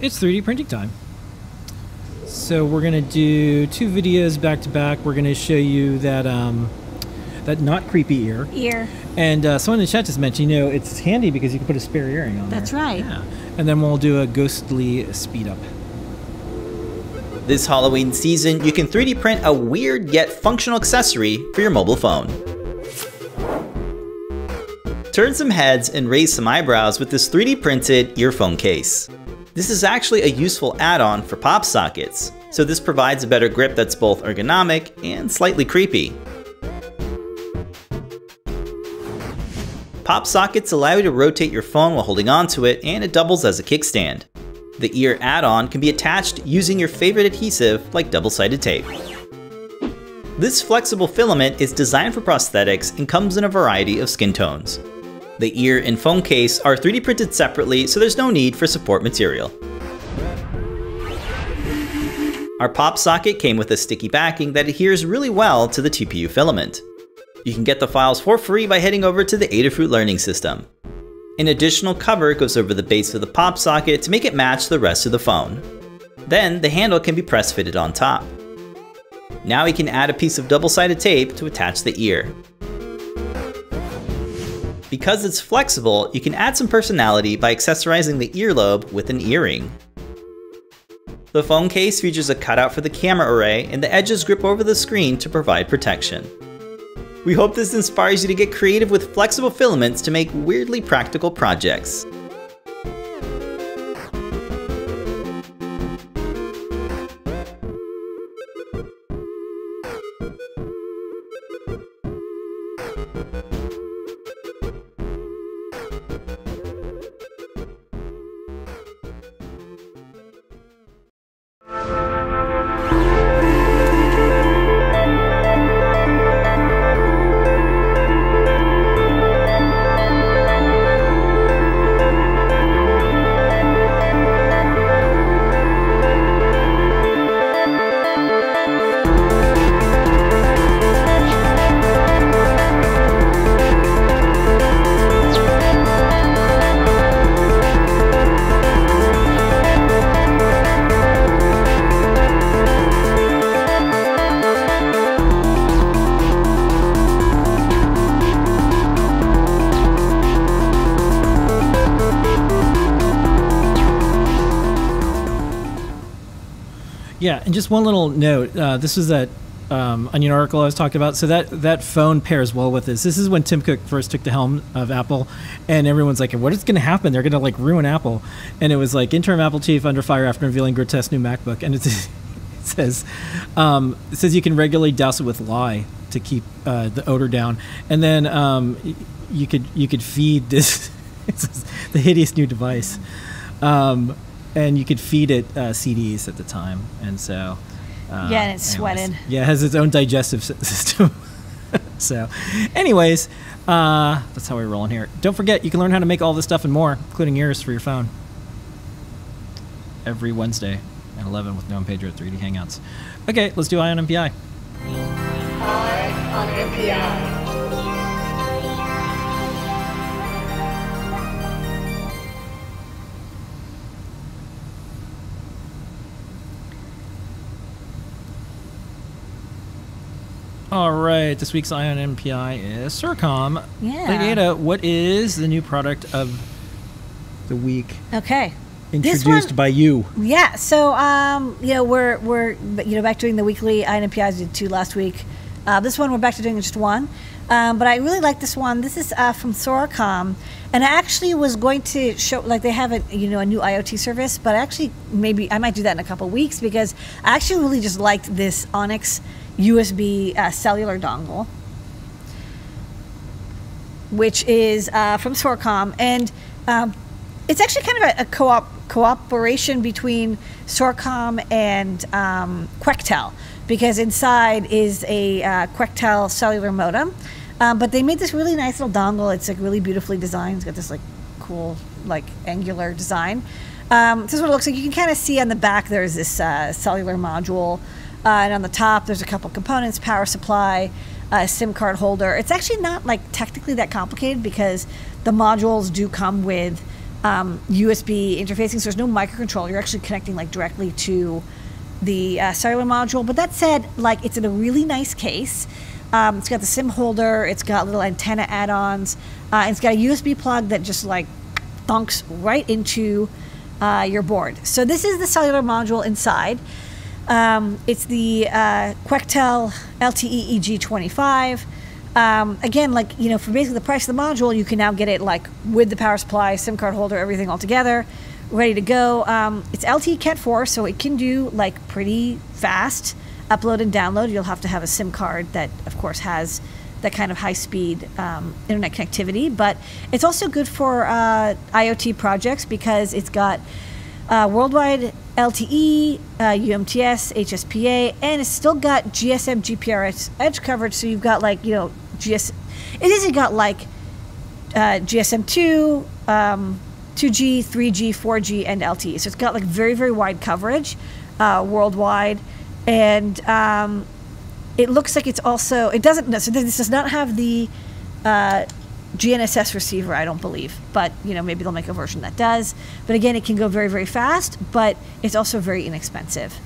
It's 3D printing time. So we're gonna do two videos back to back. We're gonna show you that um, that not creepy ear. Ear. And uh, someone in the chat just mentioned, you know, it's handy because you can put a spare earring on That's there. right. Yeah. And then we'll do a ghostly speed up. This Halloween season, you can 3D print a weird yet functional accessory for your mobile phone. Turn some heads and raise some eyebrows with this 3D printed earphone case. This is actually a useful add-on for pop sockets, so this provides a better grip that's both ergonomic and slightly creepy. Pop sockets allow you to rotate your phone while holding onto it, and it doubles as a kickstand. The ear add-on can be attached using your favorite adhesive like double-sided tape. This flexible filament is designed for prosthetics and comes in a variety of skin tones. The ear and phone case are 3D printed separately, so there's no need for support material. Our pop socket came with a sticky backing that adheres really well to the TPU filament. You can get the files for free by heading over to the Adafruit Learning System. An additional cover goes over the base of the pop socket to make it match the rest of the phone. Then the handle can be press fitted on top. Now we can add a piece of double-sided tape to attach the ear. Because it's flexible, you can add some personality by accessorizing the earlobe with an earring. The phone case features a cutout for the camera array and the edges grip over the screen to provide protection. We hope this inspires you to get creative with flexible filaments to make weirdly practical projects. Just one little note. Uh, this was that um, Onion article I was talking about. So that that phone pairs well with this. This is when Tim Cook first took the helm of Apple, and everyone's like, "What is going to happen? They're going to like ruin Apple." And it was like interim Apple chief under fire after revealing grotesque new MacBook, and it says um, it says you can regularly douse it with lye to keep uh, the odor down, and then um, you could you could feed this the hideous new device. Um, and you could feed it uh, CDs at the time, and so uh, Yeah, and it anyways. sweated. Yeah, it has its own digestive system. so, anyways, uh, that's how we're rolling here. Don't forget, you can learn how to make all this stuff and more, including ears for your phone, every Wednesday at 11 with Noe and Pedro at 3D Hangouts. Okay, let's do Eye on NPI. All right, this week's Eye on NPI is Soracom. Yeah. Lady Ada, what is the new product of the week Okay. Introduced one- by you? Yeah, so um, you know we're we're you know back doing the weekly INPIs. We did two last week. Uh, this one we're back to doing just one, um, but I really like this one. This is uh, from Soracom, and I actually was going to show like they have a you know a new IoT service, but actually maybe I might do that in a couple weeks because I actually really just liked this Onyx USB uh, cellular dongle which is uh, from Soracom, and um, it's actually kind of a, a co-op cooperation between Soracom and um, Quectel, because inside is a uh, Quectel cellular modem. Um, but they made this really nice little dongle. It's like really beautifully designed. It's got this like cool like angular design. Um, this is what it looks like. You can kind of see on the back there's this uh, cellular module, uh, and on the top there's a couple components: power supply, a SIM card holder. It's actually not like technically that complicated because the modules do come with um, USB interfacing. So there's no microcontroller. You're actually connecting like directly to the uh, cellular module. But that said, like it's in a really nice case. Um, it's got the SIM holder. It's got little antenna add-ons. Uh, it's got a USB plug that just like thunks right into uh, your board. So this is the cellular module inside. Um, it's the uh, Quectel LTE EG25. Um, again, like you know, for basically the price of the module, you can now get it like with the power supply, SIM card holder, everything all together, ready to go. Um, it's LTE Cat 4, so it can do like pretty fast upload and download. You'll have to have a SIM card that, of course, has that kind of high speed um, internet connectivity. But it's also good for uh, IoT projects because it's got uh, worldwide LTE, uh, UMTS, HSPA, and it's still got GSM GPRS edge coverage. So you've got like you know GS, it isn't got like uh, GSM two, um, 2G, 3G, 4G, and LTE. So it's got like very very wide coverage uh, worldwide, and um, it looks like it's also it doesn't. So this does not have the uh, GNSS receiver, I don't believe, but you know maybe they'll make a version that does. But again, it can go very very fast, but it's also very inexpensive.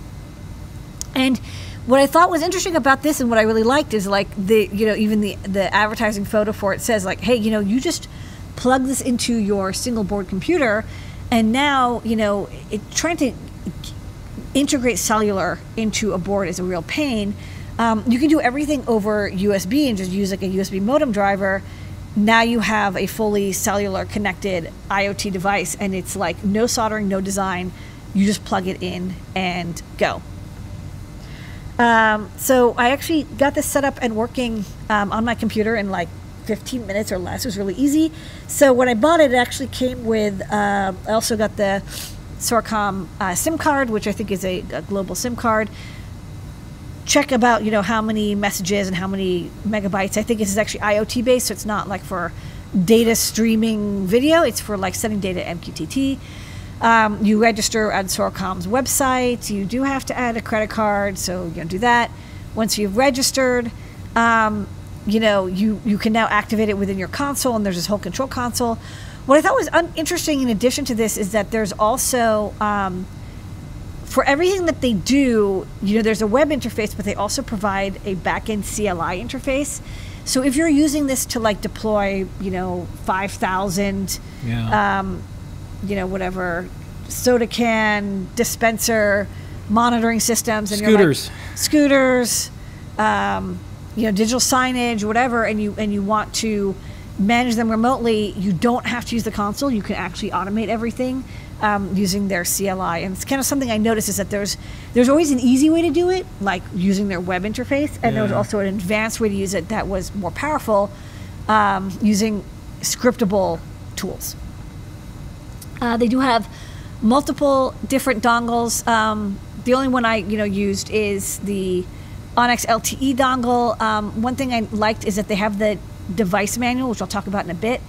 And what I thought was interesting about this and what I really liked is like the you know even the the advertising photo for it says like hey you know you just plug this into your single board computer and now you know it, trying to integrate cellular into a board is a real pain. Um, you can do everything over USB and just use like a USB modem driver. Now you have a fully cellular connected IoT device, and it's like no soldering, no design. You just plug it in and go. Um, so I actually got this set up and working um, on my computer in like 15 minutes or less. It was really easy. So when I bought it, it actually came with. Uh, I also got the Soracom uh, SIM card, which I think is a, a, global SIM card. Check about you know how many messages and how many megabytes. I think this is actually IoT based, so it's not like for data streaming video. It's for like sending data MQTT. Um, you register at Soracom's website. You do have to add a credit card, so you know do that. Once you've registered, um, you know you you can now activate it within your console, and there's this whole control console. What I thought was interesting in addition to this is that there's also, um, for everything that they do, you know, there's a web interface, but they also provide a backend CLI interface. So if you're using this to like deploy, you know, 5,000, Yeah. um, you know, whatever, soda can, dispenser, monitoring systems, and Scooters. like, scooters, um, you know, digital signage, whatever, and you and you want to manage them remotely, you don't have to use the console. You can actually automate everything um, using their CLI. And it's kind of something I noticed is that there's there's always an easy way to do it, like using their web interface, and there was also an advanced way to use it that was more powerful, um, using scriptable tools. Uh, they do have multiple different dongles. Um, the only one I you know used is the Onyx LTE dongle. Um, one thing I liked is that they have the device manual, which I'll talk about in a bit.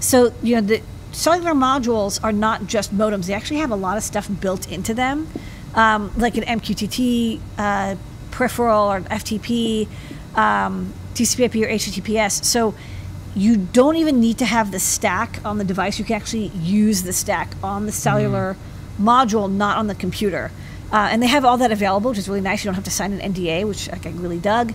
So you know the cellular modules are not just modems; they actually have a lot of stuff built into them, um, like an MQTT uh, peripheral or FTP, um, TCP/IP or HTTPS. So you don't even need to have the stack on the device. You can actually use the stack on the cellular module, not on the computer. Uh, and they have all that available, which is really nice. You don't have to sign an NDA, which like, I really dug.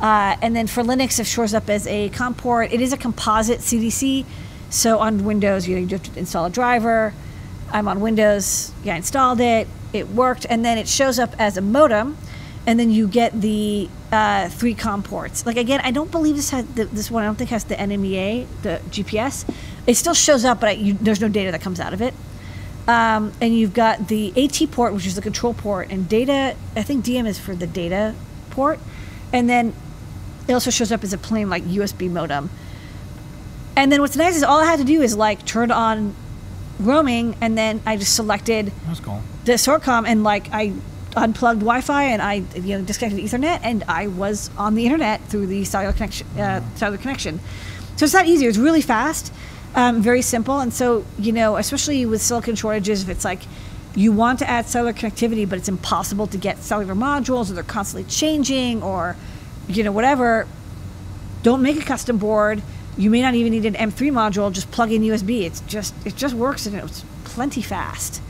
Uh, and then for Linux, it shows up as a COM port. It is a composite CDC. So on Windows, you, know, you have to install a driver. I'm on Windows. Yeah, I installed it. It worked. And then it shows up as a modem. And then you get the uh, three COM ports. Like again, I don't believe this has the, this one. I don't think has the NMEA, the GPS. It still shows up, but I, you, there's no data that comes out of it. Um, and you've got the AT port, which is the control port, and data. I think DM is for the data port, and then it also shows up as a plain like USB modem. And then what's nice is all I had to do is like turn on roaming, and then I just selected That's cool. the Soracom and like I unplugged Wi-Fi and I you know disconnected Ethernet and I was on the internet through the cellular connection. Uh, cellular connection. So it's not easy. It's really fast, um, very simple, and so you know, especially with silicon shortages, if it's like you want to add cellular connectivity, but it's impossible to get cellular modules, or they're constantly changing, or you know whatever. Don't make a custom board. You may not even need an M3 module. Just plug in USB. It's just it just works and it's plenty fast.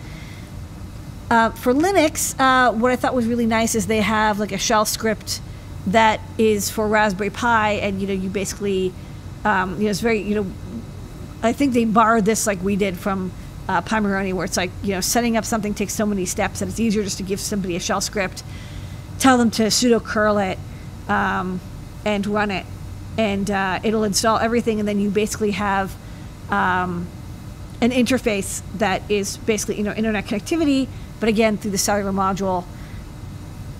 Uh, for Linux, uh, what I thought was really nice is they have like a shell script that is for Raspberry Pi, and you know you basically, um, you know, it's very you know, I think they borrowed this like we did from uh, Pimoroni, where it's like you know setting up something takes so many steps that it's easier just to give somebody a shell script, tell them to sudo curl it, um, and run it, and uh, it'll install everything, and then you basically have. Um, an interface that is basically you know internet connectivity, but again through the cellular module.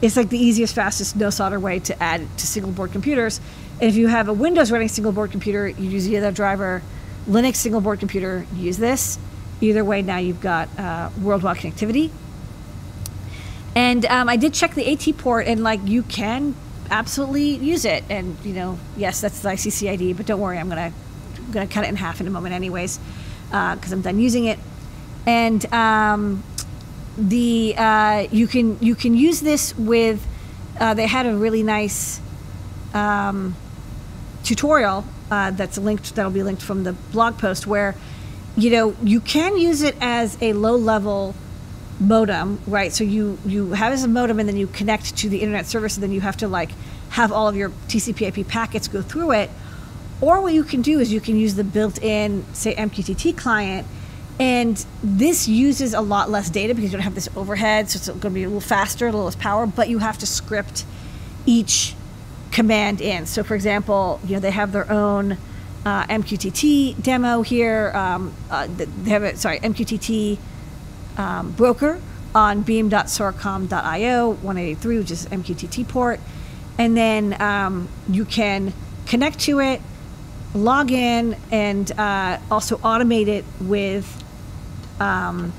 It's like the easiest, fastest, no solder way to add to single board computers. And if you have a Windows running single board computer, you use the other driver. Linux single board computer, use this. Either way, now you've got uh, worldwide connectivity. And um, I did check the AT port, and like you can absolutely use it. And you know, yes, that's the ICC ID, but don't worry, I'm gonna I'm gonna cut it in half in a moment, anyways, because I'm done using it. And um, the uh, you can you can use this with. Uh, they had a really nice um, tutorial uh, that's linked that'll be linked from the blog post where you know you can use it as a low level modem, right? So you you have a modem, and then you connect to the internet service, and then you have to like have all of your TCP/IP packets go through it. Or what you can do is you can use the built-in, say, MQTT client, and this uses a lot less data because you don't have this overhead, so it's going to be a little faster, a little less power, but you have to script each command in. So, for example, you know they have their own uh, MQTT demo here. Um, uh, they have a sorry MQTT um, broker on beam.soracom.io 183, which is MQTT port, and then um, you can connect to it, log in, and uh, also automate it with um,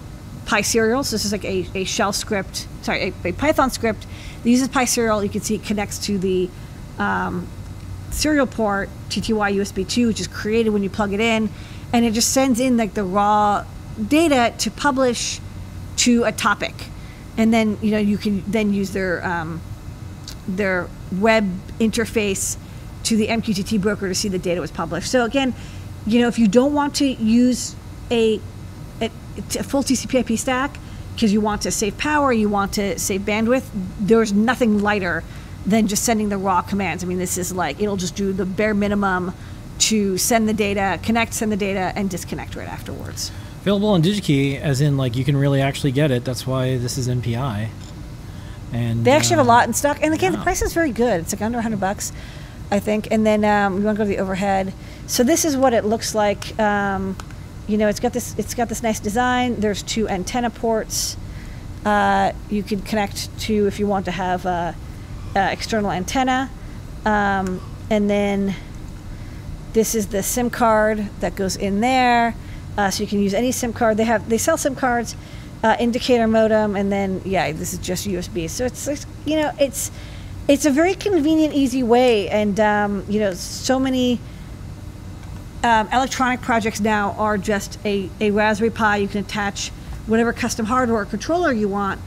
PySerial. So this is like a, a shell script, sorry, a, a Python script that uses PySerial. You can see it connects to the um, serial port TTY USB 2, which is created when you plug it in, and it just sends in like the raw data to publish to a topic, and then you know you can then use their um, their web interface to the MQTT broker to see the data was published. So again, you know if you don't want to use a a, a full TCP/IP stack because you want to save power, you want to save bandwidth, there's nothing lighter than just sending the raw commands. I mean, this is like it'll just do the bare minimum to send the data, connect, send the data, and disconnect right afterwards. Available on DigiKey, as in like you can really actually get it. That's why this is NPI. And They actually have a uh, lot in stock, and again, the price is very good. It's like under 100 bucks, I think. And then um, you want to go to the overhead. So this is what it looks like. Um, you know, it's got this. It's got this nice design. There's two antenna ports. Uh, you can connect to if you want to have a, a external antenna, um, and then this is the SIM card that goes in there. Uh, so you can use any SIM card. They have they sell SIM cards, uh, indicator modem, and then yeah, this is just USB. So it's, it's you know it's it's a very convenient, easy way, and um, you know so many um, electronic projects now are just a, a Raspberry Pi. You can attach whatever custom hardware or controller you want,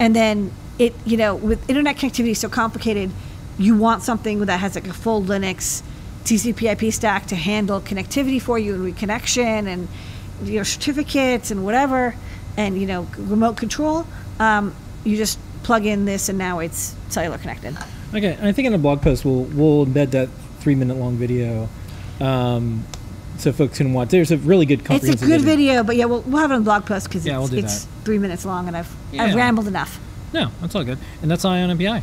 and then it you know with internet connectivity so complicated, you want something that has like a full Linux TCP/IP stack to handle connectivity for you and reconnection and you know certificates and whatever, and you know remote control. Um, you just plug in this and now it's cellular connected. Okay, I think in the blog post we'll we'll embed that three minute long video, um, so folks can watch. There's a really good company. It's a good video, but yeah, we'll, we'll have it on the blog post because Yeah, it's, we'll it's three minutes long and I've I've rambled enough. No, that's all good, and that's Eye on NPI.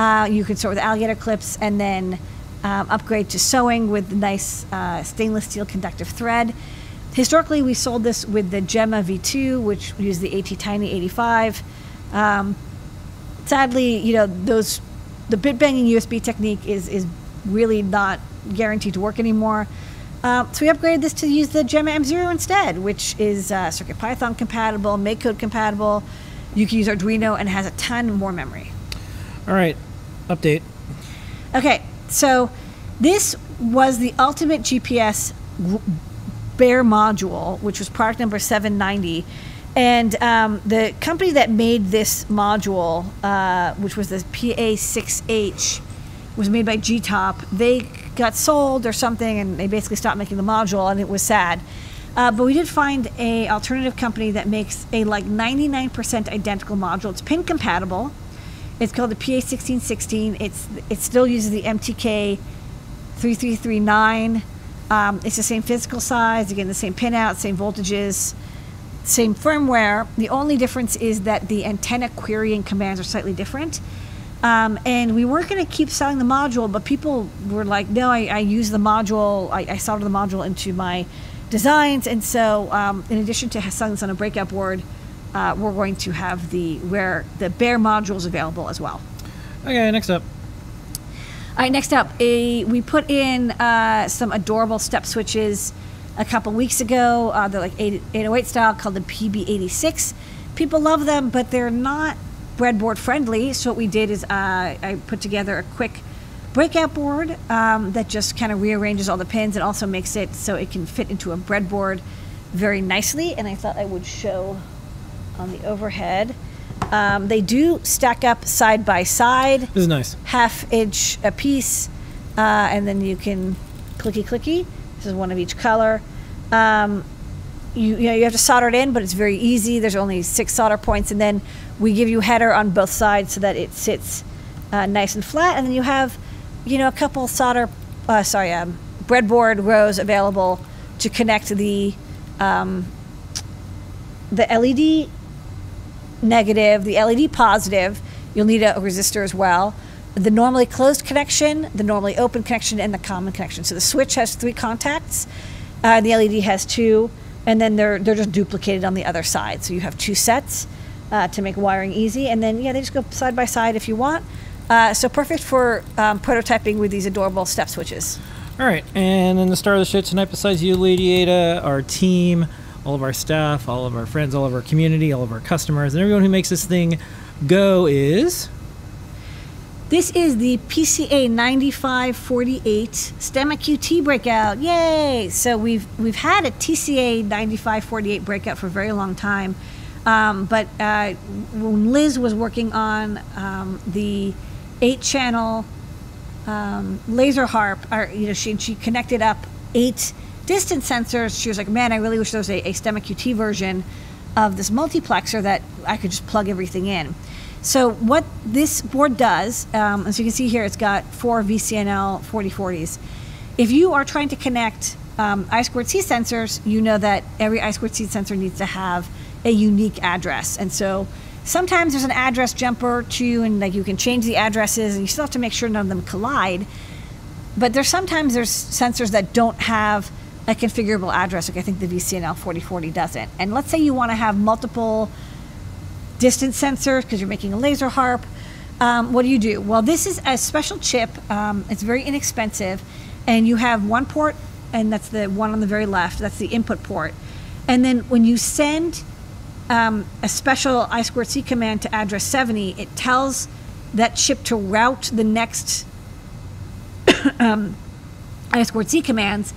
Uh, you can start with alligator clips and then um, upgrade to sewing with the nice uh, stainless steel conductive thread. Historically, we sold this with the Gemma V2, which used the AT Tiny 85. Um, sadly, you know, those the bit banging USB technique is is really not guaranteed to work anymore. Um, so we upgraded this to use the Gemma M0 instead, which is uh, Circuit Python compatible, MakeCode compatible. You can use Arduino and has a ton more memory. All right. Update. Okay, so this was the ultimate GPS bare module, which was product number 790. And um, the company that made this module, uh, which was the PA6H, was made by GTOP. They got sold or something, and they basically stopped making the module, and it was sad. Uh, but we did find a alternative company that makes a like 99% identical module. It's pin compatible. It's called the PA1616. It's it still uses the MTK 3339. Um, it's the same physical size, again the same pinout, same voltages, same firmware. The only difference is that the antenna querying commands are slightly different. Um, and we weren't going to keep selling the module, but people were like, no, I, I use the module, I, I soldered the module into my designs. And so, um, in addition to selling this on a breakout board, uh, we're going to have the where the bare modules available as well. Okay. Next up. All right, next up, a, we put in uh, some adorable step switches a couple weeks ago. Uh, they're like 8, 808 style called the PB86. People love them, but they're not breadboard friendly. So what we did is uh, I put together a quick breakout board um, that just kind of rearranges all the pins and also makes it so it can fit into a breadboard very nicely. And I thought I would show on the overhead. Um, they do stack up side by side This is nice. half inch a piece, uh, and then you can clicky clicky. This is one of each color. Um, you, you know you have to solder it in, but it's very easy. There's only six solder points, and then we give you header on both sides so that it sits uh, nice and flat. And then you have, you know, a couple solder, uh, sorry, um, breadboard rows available to connect the um, the LED negative, the LED positive. You'll need a resistor as well. The normally closed connection, the normally open connection, and the common connection. So the switch has three contacts. Uh, the LED has two, and then they're they're just duplicated on the other side. So you have two sets uh, to make wiring easy, and then yeah, they just go side by side if you want. Uh, so perfect for um, prototyping with these adorable step switches. All right, and then the star of the show tonight, besides you, Lady Ada, our team, all of our staff, all of our friends, all of our community, all of our customers, and everyone who makes this thing go is. This is the PCA 9548 STEMMA QT breakout. Yay! So we've we've had a TCA 9548 breakout for a very long time, um, but uh, when Liz was working on um, the eight-channel um, laser harp, or, you know, she she connected up eight distance sensors. She was like, "Man, I really wish there was a, a STEMMA QT version of this multiplexer that I could just plug everything in." So what this board does, um, as you can see here, it's got four VCNL 4040s. If you are trying to connect um, I squared C sensors, you know that every I squared C sensor needs to have a unique address. And so sometimes there's an address jumper too, and like you can change the addresses, and you still have to make sure none of them collide. But there's sometimes there's sensors that don't have a configurable address. Like I think the VCNL 4040 doesn't. And let's say you want to have multiple distance sensors because you're making a laser harp. Um, what do you do? Well, this is a special chip. Um, it's very inexpensive, and you have one port, and that's the one on the very left. That's the input port. And then when you send um, a special I squared C command to address 70, it tells that chip to route the next um, I squared C commands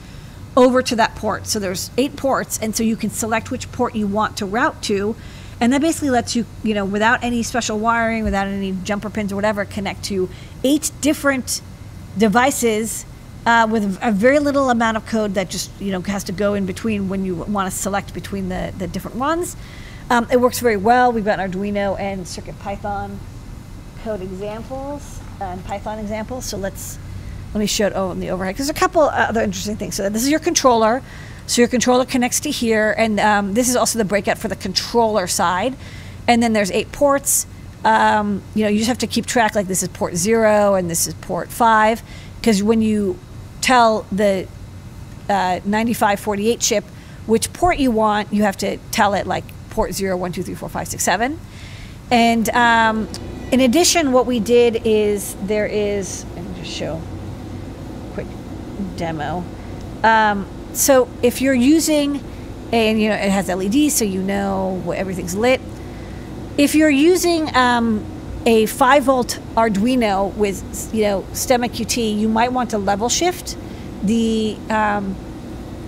over to that port. So there's eight ports, and so you can select which port you want to route to, and that basically lets you, you know, without any special wiring, without any jumper pins or whatever, connect to eight different devices uh, with a very little amount of code that just, you know, has to go in between when you want to select between the, the different ones. Um, it works very well. We've got Arduino and Circuit Python code examples and Python examples. So let's let me show it oh, on the overhead. There's a couple other interesting things. So this is your controller. So your controller connects to here, and um, this is also the breakout for the controller side. And then there's eight ports. Um, you know, you just have to keep track. Like this is port zero, and this is port five, because when you tell the uh, 9548 chip which port you want, you have to tell it like port zero, one, two, three, four, five, six, seven. And um, in addition, what we did is there is, let me just show demo. Um, so if you're using, and you know, it has LEDs, so you know everything's lit. If you're using um, a 5 volt Arduino with, you know, STEMMA QT, you might want to level shift the um,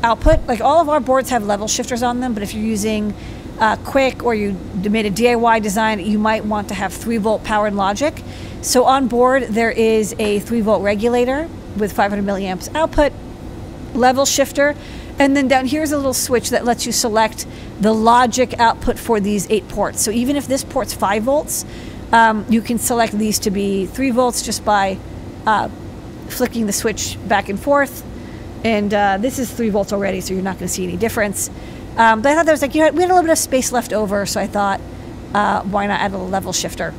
output. Like all of our boards have level shifters on them, but if you're using uh, Qwiic or you made a DIY design, you might want to have 3 volt powered logic. So on board, there is a 3 volt regulator with 500 milliamps output, level shifter, and then down here is a little switch that lets you select the logic output for these eight ports. So even if this port's 5 volts, um, you can select these to be 3 volts just by uh, flicking the switch back and forth. And uh, this is 3 volts already, so you're not going to see any difference. Um, but I thought there was like, you know, we had a little bit of space left over, so I thought, uh, why not add a level shifter?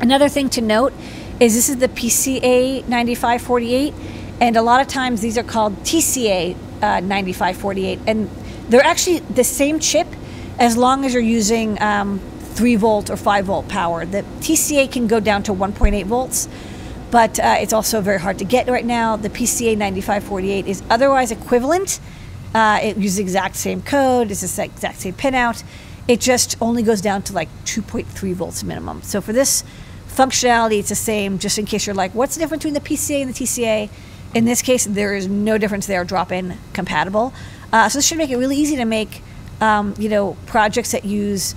Another thing to note is this is the PCA 9548, and a lot of times these are called TCA uh, 9548, and they're actually the same chip as long as you're using um, 3 volt or 5 volt power. The TCA can go down to 1.8 volts, but uh, it's also very hard to get right now. The PCA 9548 is otherwise equivalent. Uh, it uses the exact same code, it's the exact same pinout. It just only goes down to like 2.3 volts minimum. So for this functionality, it's the same, just in case you're like, what's the difference between the PCA and the TCA? In this case, there is no difference. They are drop-in compatible. Uh, so this should make it really easy to make, um, you know, projects that use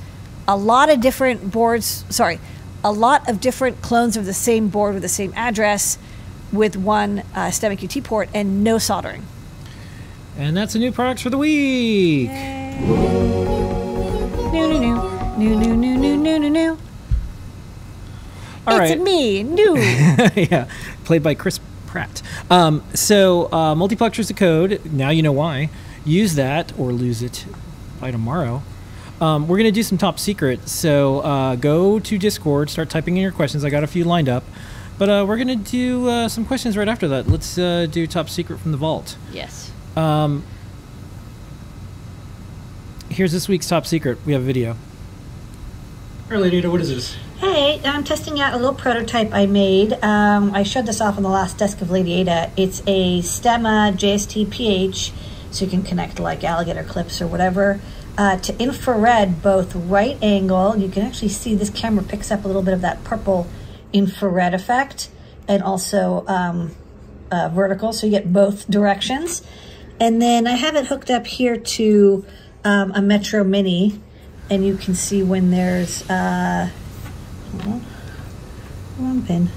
a lot of different boards. Sorry, a lot of different clones of the same board with the same address, with one uh, STEMMA QT port and no soldering. And that's the new products for the week. New, new, new, new, new, new, new, new, new, new. All it's right. me, new. yeah, played by Chris Pratt. Um, so, uh, multiplexer's the code. Now you know why. Use that or lose it by tomorrow. Um, we're going to do some top secret. So, uh, go to Discord, start typing in your questions. I got a few lined up. But uh, we're going to do uh, some questions right after that. Let's uh, do top secret from the vault. yes. Um, here's this week's top secret. We have a video. All right, Lady what is this? Hey, I'm testing out a little prototype I made. Um, I showed this off on the last desk of Lady Ada. It's a Stemma JST PH, so you can connect like alligator clips or whatever, uh, to infrared, both right angle. You can actually see this camera picks up a little bit of that purple infrared effect, and also um, uh, vertical, so you get both directions. And then I have it hooked up here to um, a Metro Mini, and you can see when there's. Uh, Wrong pin.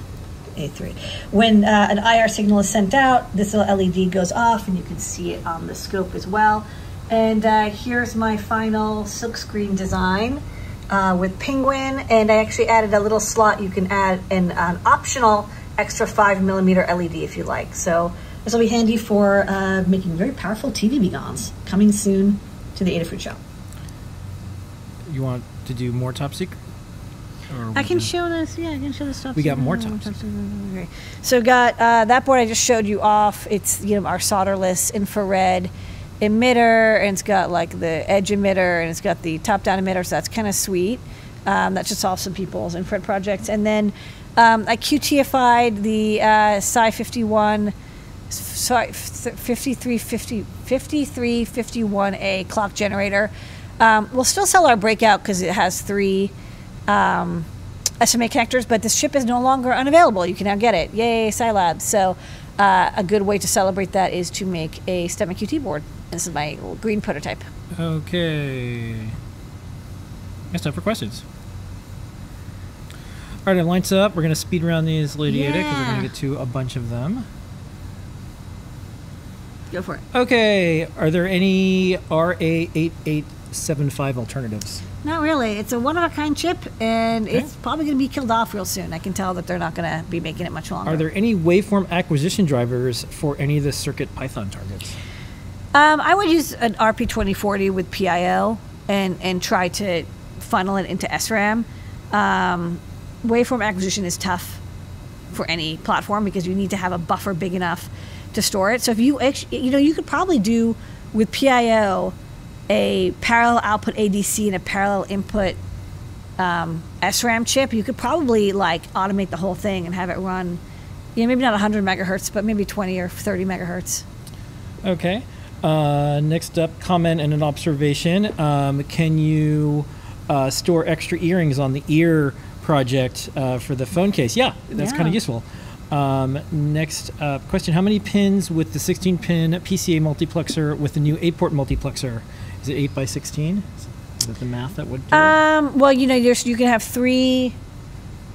A3. When uh, an IR signal is sent out, this little LED goes off, and you can see it on the scope as well. And uh, here's my final silkscreen design uh, with Penguin, and I actually added a little slot. You can add an, an optional extra five millimeter LED if you like. So this will be handy for uh, making very powerful TV-B-Gones. Coming soon to the Adafruit shop. You want to do more top secret? Or I can show this. Yeah, I can show this stuff. We got more top Okay. So got uh, that board I just showed you off. It's you know our solderless infrared emitter, and it's got like the edge emitter, and it's got the top-down emitter. So that's kind of sweet. Um, that should solve some people's infrared projects. And then um, I QTFI'd the uh, Si 51. Sorry, 5350, 5351A clock generator. Um, we'll still sell our breakout because it has three um, SMA connectors, but this chip is no longer unavailable. You can now get it. Yay, Silabs. So uh, a good way to celebrate that is to make a STEMMA QT board. This is my green prototype. Okay. It's time for questions. All right, it lines up. We're going to speed around these Lady Ada because we're going to get to a bunch of them. Go for it. Okay, are there any RA8875 alternatives? Not really. It's a one of a kind chip, and Okay. it's probably going to be killed off real soon. I can tell that they're not going to be making it much longer. Are there any waveform acquisition drivers for any of the Circuit Python targets? Um, I would use an RP2040 with PIO and, and try to funnel it into SRAM. Um, waveform acquisition is tough for any platform because you need to have a buffer big enough to store it. So if you actually, you know, you could probably do with PIO a parallel output ADC and a parallel input um, SRAM chip. You could probably like automate the whole thing and have it run, you know, maybe not 100 megahertz, but maybe 20 or 30 megahertz. Okay. Uh, next up, comment and an observation. Um, can you uh, store extra earrings on the ear project uh, for the phone case? Yeah, that's kind of useful. Um, next uh, question: How many pins with the 16-pin PCA multiplexer with the new 8-port multiplexer? Is it 8 by 16? Is that the math that would do it? Um, well, you know, there's, you can have three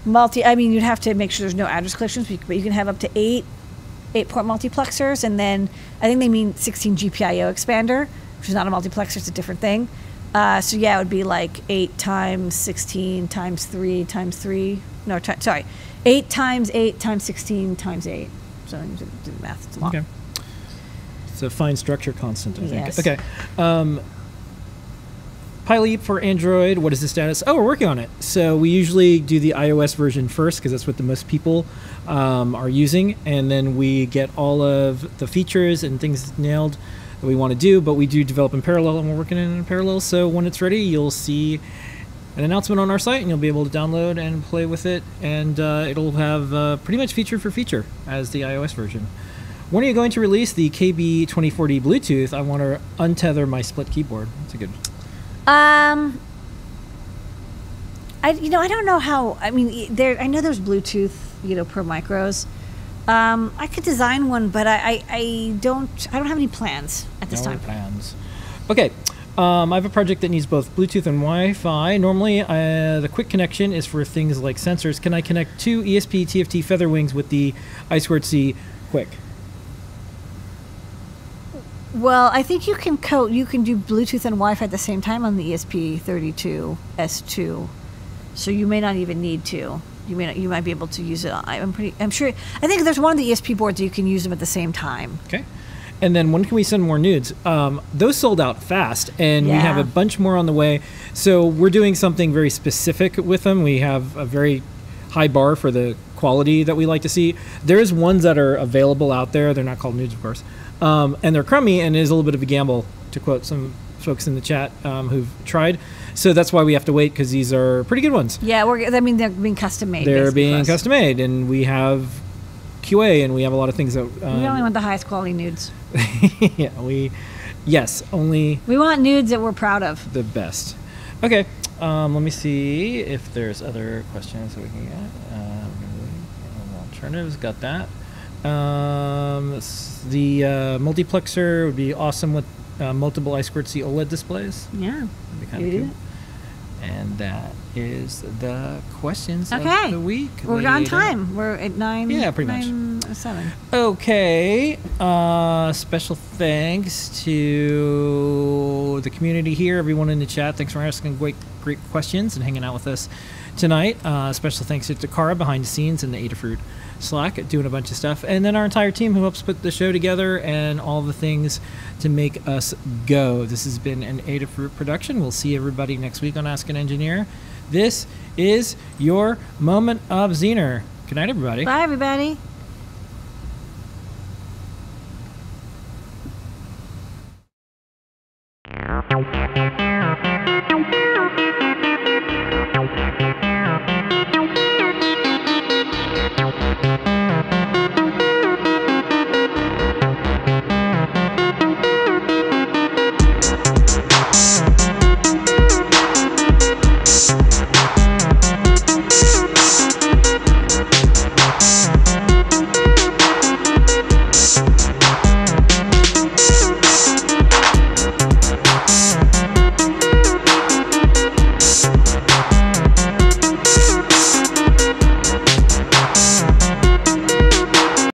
multi. I mean, you'd have to make sure there's no address collisions, but you- but you can have up to eight eight-port multiplexers, and then I think they mean 16 GPIO expander, which is not a multiplexer; it's a different thing. Uh, so yeah, it would be like eight times 16 times three times three. No, sorry, eight times eight times 16 times eight. So do the math. It's long. Okay. It's a fine structure constant, I think. Yes. Okay. Um, PyLeap for Android, what is the status? Oh, we're working on it. So we usually do the iOS version first because that's what the most people um, are using. And then we get all of the features and things nailed that we want to do. But we do develop in parallel and we're working in parallel. So when it's ready, you'll see an announcement on our site, and you'll be able to download and play with it. And uh, it'll have uh, pretty much feature for feature as the iOS version. When are you going to release the KB2040 Bluetooth? I want to untether my split keyboard. That's a good. Um, I you know I don't know how. I mean, there I know there's Bluetooth, you know, pro micros. Um, I could design one, but I, I, I don't I don't have any plans at this time. No time. plans. Okay. Um, I have a project that needs both Bluetooth and Wi-Fi. Normally, uh, the Qwiic connection is for things like sensors. Can I connect two ESP TFT feather wings with the I2C Qwiic? Well, I think you can code. You can do Bluetooth and Wi-Fi at the same time on the E ESP32 S2, so you may not even need to. You may not, you might be able to use it. I'm pretty. I'm sure. I think there's one of the ESP boards that you can use them at the same time. Okay. And then when can we send more nOOds? Um, those sold out fast, and we have a bunch more on the way. So we're doing something very specific with them. We have a very high bar for the quality that we like to see. There's ones that are available out there. They're not called nOOds, of course, um, and they're crummy, and it is a little bit of a gamble, to quote some folks in the chat um, who've tried. So that's why we have to wait because these are pretty good ones. Yeah, we're. I mean, they're being custom made. They're being custom made, and we have QA, and we have a lot of things that. We Um, only want the highest quality nOOds. yeah, we, yes, only We want nOOds that we're proud of. the best. Okay, um, let me see if there's other questions that we can get. Um, alternatives, got that. Um, the uh, multiplexer would be awesome with uh, multiple I squared C OLED displays. Yeah. That'd be kind of cool. And that is the questions Okay. of the week. We're on time. We're at nine. Yeah, pretty much. nine, uh, Seven. Okay. Uh, special thanks to the community here, everyone in the chat. Thanks for asking great, great questions and hanging out with us tonight. Uh, special thanks to Takara behind the scenes and the Adafruit Slack doing a bunch of stuff, and then our entire team who helps put the show together and all the things to make us go. This has been an Adafruit production. We'll see everybody next week on Ask an Engineer. This is your moment of Zener. Good night, everybody. Bye, everybody.